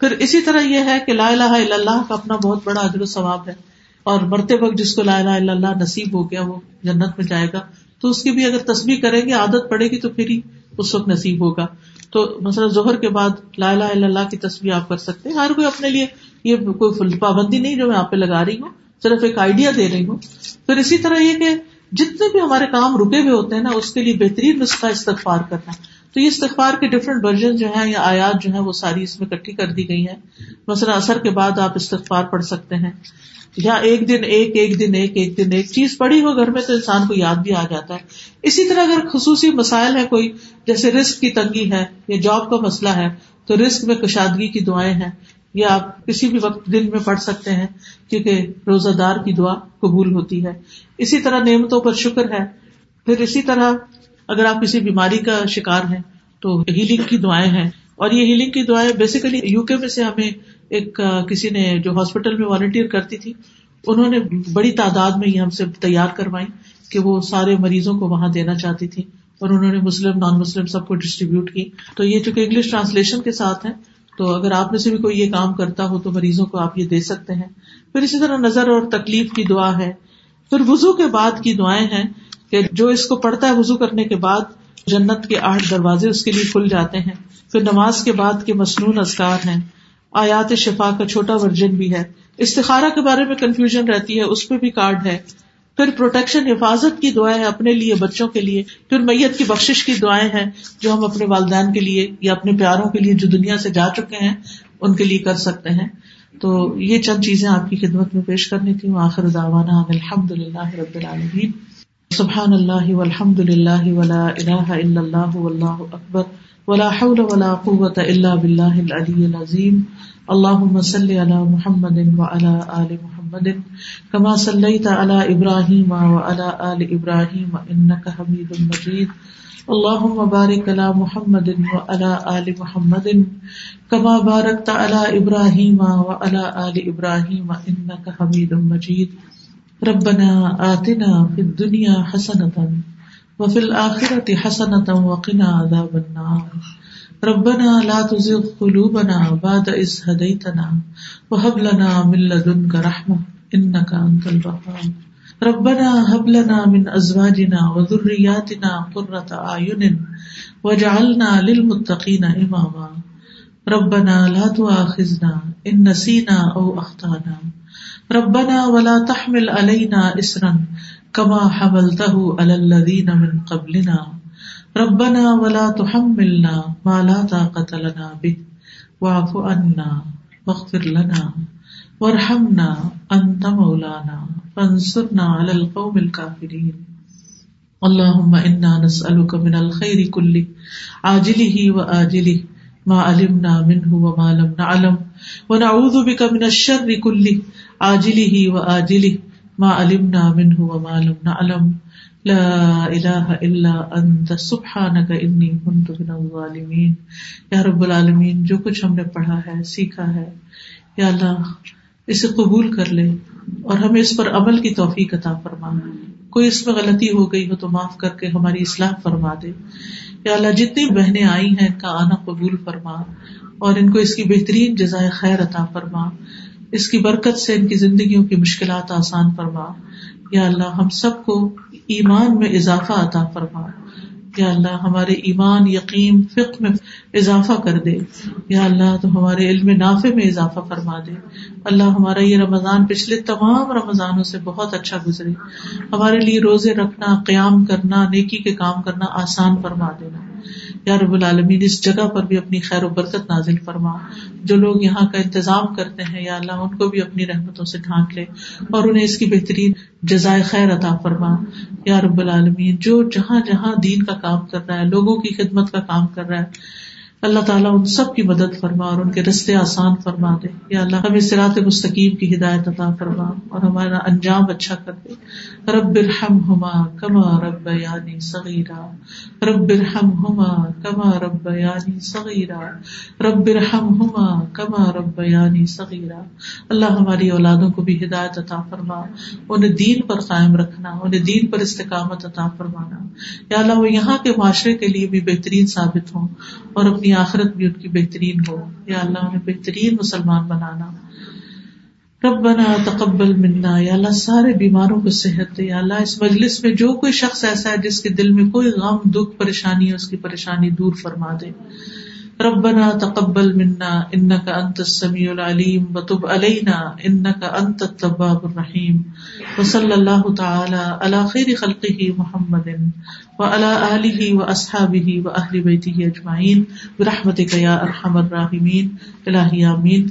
پھر اسی طرح یہ ہے کہ لا الہ الا اللہ کا اپنا بہت بڑا عجر و ثواب ہے اور مرتے وقت جس کو لا الہ الا اللہ نصیب ہو گیا وہ جنت میں جائے گا، تو اس کی بھی اگر تصویر کریں گے، عادت پڑے گی تو پھر ہی اس وقت نصیب ہوگا۔ تو مثلاً ظہر کے بعد لا الہ الا اللہ کی تصویر آپ کر سکتے ہیں۔ ہر کوئی اپنے لیے یہ کوئی پابندی نہیں جو میں آپ پہ لگا رہی ہوں، صرف ایک آئیڈیا دے رہی ہوں۔ پھر اسی طرح یہ کہ جتنے بھی ہمارے کام رکے ہوئے ہوتے ہیں نا، اس کے لیے بہترین نسخہ استغفار کرنا۔ تو یہ استغفار کے ڈفرینٹ ورژن جو ہے یا آیات جو ہے وہ ساری اس میں کٹھی کر دی گئی ہیں۔ مثلا اثر کے بعد آپ استغفار پڑھ سکتے ہیں۔ یا ایک دن ایک ایک دن ایک ایک دن ایک۔ چیز پڑی ہو گھر میں تو انسان کو یاد بھی آ جاتا ہے۔ اسی طرح اگر خصوصی مسائل ہے کوئی، جیسے رسک کی تنگی ہے یا جاب کا مسئلہ ہے، تو رسک میں کشادگی کی دعائیں ہیں۔ یا آپ کسی بھی وقت دن میں پڑھ سکتے ہیں کیونکہ روزہ دار کی دعا قبول ہوتی ہے۔ اسی طرح نعمتوں پر شکر ہے۔ پھر اسی طرح اگر آپ کسی بیماری کا شکار ہیں تو ہیلنگ کی دعائیں ہیں۔ اور یہ ہیلنگ کی دعائیں بیسیکلی یو کے میں سے ہمیں ایک کسی نے جو ہاسپٹل میں والنٹیئر کرتی تھی، انہوں نے بڑی تعداد میں یہ ہم سے تیار کروائی کہ وہ سارے مریضوں کو وہاں دینا چاہتی تھی۔ اور انہوں نے مسلم نان مسلم سب کو ڈسٹریبیوٹ کی۔ تو یہ چونکہ انگلش ٹرانسلیشن کے ساتھ ہے تو اگر آپ میں سے بھی کوئی یہ کام کرتا ہو تو مریضوں کو آپ یہ دے سکتے ہیں۔ پھر اسی طرح نظر اور تکلیف کی دعا ہے۔ پھر وزو کے بعد کی دعائیں ہیں کہ جو اس کو پڑھتا ہے وزو کرنے کے بعد جنت کے آٹھ دروازے اس کے لیے کھل جاتے ہیں۔ پھر نماز کے بعد کے مصنون ازکار ہیں۔ آیات شفا کا چھوٹا ورژن بھی ہے۔ استخارہ کے بارے میں کنفیوژن رہتی ہے۔ اس پہ بھی کارڈ ہے۔ پھر پروٹیکشن حفاظت کی دعائیں اپنے لیے، بچوں کے لیے پھر میت کی بخش کی دعائیں ہیں جو ہم اپنے والدین کے لیے یا اپنے پیاروں کے لیے جو دنیا سے جا چکے ہیں، ان کے لیے کر سکتے ہیں۔ تو یہ چند چیزیں آپ کی خدمت میں پیش کرنی تھی۔ آخر داوانا الحمد للہ رب العالمین۔ سبحان اللہ والحمد للہ ولا الہ الا اللہ واللہ اکبر۔ ولا حول ولا قوة الا باللہ العلی العظیم۔ اللهم صل على محمد وعلى آل محمد۔ محمد، كما صليت على إبراهيم وعلى آل إبراهيم إنك حميد مجيد. اللهم بارك على محمد وعلى آل محمد، كما باركت على إبراهيم وعلى آل إبراهيم إنك حميد مجيد. ربنا آتنا في الدنيا حسنة وفي الآخرة حسنة وقنا عذاب النار. ربنا لا تزغ قلوبنا بعد إذ هديتنا وهب لنا من لدنك رحمة إنك أنت الوهاب. ربنا هب لنا من أزواجنا وذرياتنا قرة أعين واجعلنا للمتقين إماما. ربنا لا تؤاخذنا إن نسينا أو أخطأنا. ربنا ولا تحمل علينا اسرا كما حملته على الذين من قبلنا. ربنا ولا تحملنا ما لا طاقة لنا به. واعف عنا واغفر لنا وارحمنا انت مولانا. فانصرنا على القوم الكافرين. اللهم انا نسألك من الخير كله، عاجله وآجله، ما علمنا منه وما لم نعلم. ونعوذ بك من الشر كله آجلی ہی ما علمنا منه وما لم نعلم. لا الہ الا انت سبحانک انی کنت من الظالمین یا رب العالمین، جو کچھ ہم نے پڑھا ہے، سیکھا ہے، یا اللہ، اسے قبول کر لے اور ہمیں اس پر عمل کی توفیق عطا فرما۔ کوئی اس میں غلطی ہو گئی ہو تو معاف کر کے ہماری اصلاح فرما دے۔ یا اللہ، جتنی بہنیں آئی ہیں ان کا آنا قبول فرما اور ان کو اس کی بہترین جزائے خیر عطا فرما۔ اس کی برکت سے ان کی زندگیوں کی مشکلات آسان فرما۔ یا اللہ، ہم سب کو ایمان میں اضافہ عطا فرما۔ یا اللہ ہمارے ایمان، یقین فکر میں اضافہ کر دے۔ یا اللہ تو ہمارے علم نافع میں اضافہ فرما دے۔ اللہ ہمارا یہ رمضان پچھلے تمام رمضانوں سے بہت اچھا گزرے۔ ہمارے لیے روزے رکھنا، قیام کرنا، نیکی کے کام کرنا آسان فرما دینا۔ یا رب العالمین اس جگہ پر بھی اپنی خیر و برکت نازل فرما۔ جو لوگ یہاں کا انتظام کرتے ہیں، یا اللہ ان کو بھی اپنی رحمتوں سے ڈھانک لے اور انہیں اس کی بہترین جزائے خیر عطا فرما۔ یا رب العالمین، جو جہاں جہاں دین کا کام کر رہا ہے، لوگوں کی خدمت کا کام کر رہا ہے اللہ تعالیٰ ان سب کی مدد فرما اور ان کے رستے آسان فرما دے۔ یا اللہ، ہمیں سرات مستقیم کی ہدایت عطا فرما اور ہمارا انجام اچھا کر دے۔ رب الحم ہما کما رب یعنی صغیرہ رب الحم ہما کما رب یعنی صغیرہ رب الحم ہما کما رب یعنی صغیرہ اللہ ہماری اولادوں کو بھی ہدایت عطا فرما، انہیں دین پر قائم رکھنا، انہیں دین پر استقامت عطا فرمانا۔ یا اللہ، وہ یہاں کے معاشرے کے لیے بھی بہترین ثابت ہوں اور اپنی آخرت بھی ان کی بہترین ہو۔ یا اللہ انہیں بہترین مسلمان بنانا۔ ربنا تقبل منا۔ یا اللہ، سارے بیماروں کو صحت دے۔ یا اللہ، اس مجلس میں جو کوئی شخص ایسا ہے جس کے دل میں کوئی غم، دکھ، پریشانی ہے، اس کی پریشانی دور فرما دے۔ ربنا تقبل منا انك انت السميع العليم وتب علينا انك انت التواب الرحيم وصلى الله تعالى على خير خلقه محمد وعلى اله واصحابه واهل بيته اجمعين برحمتك يا ارحم الراحمين الہی آمین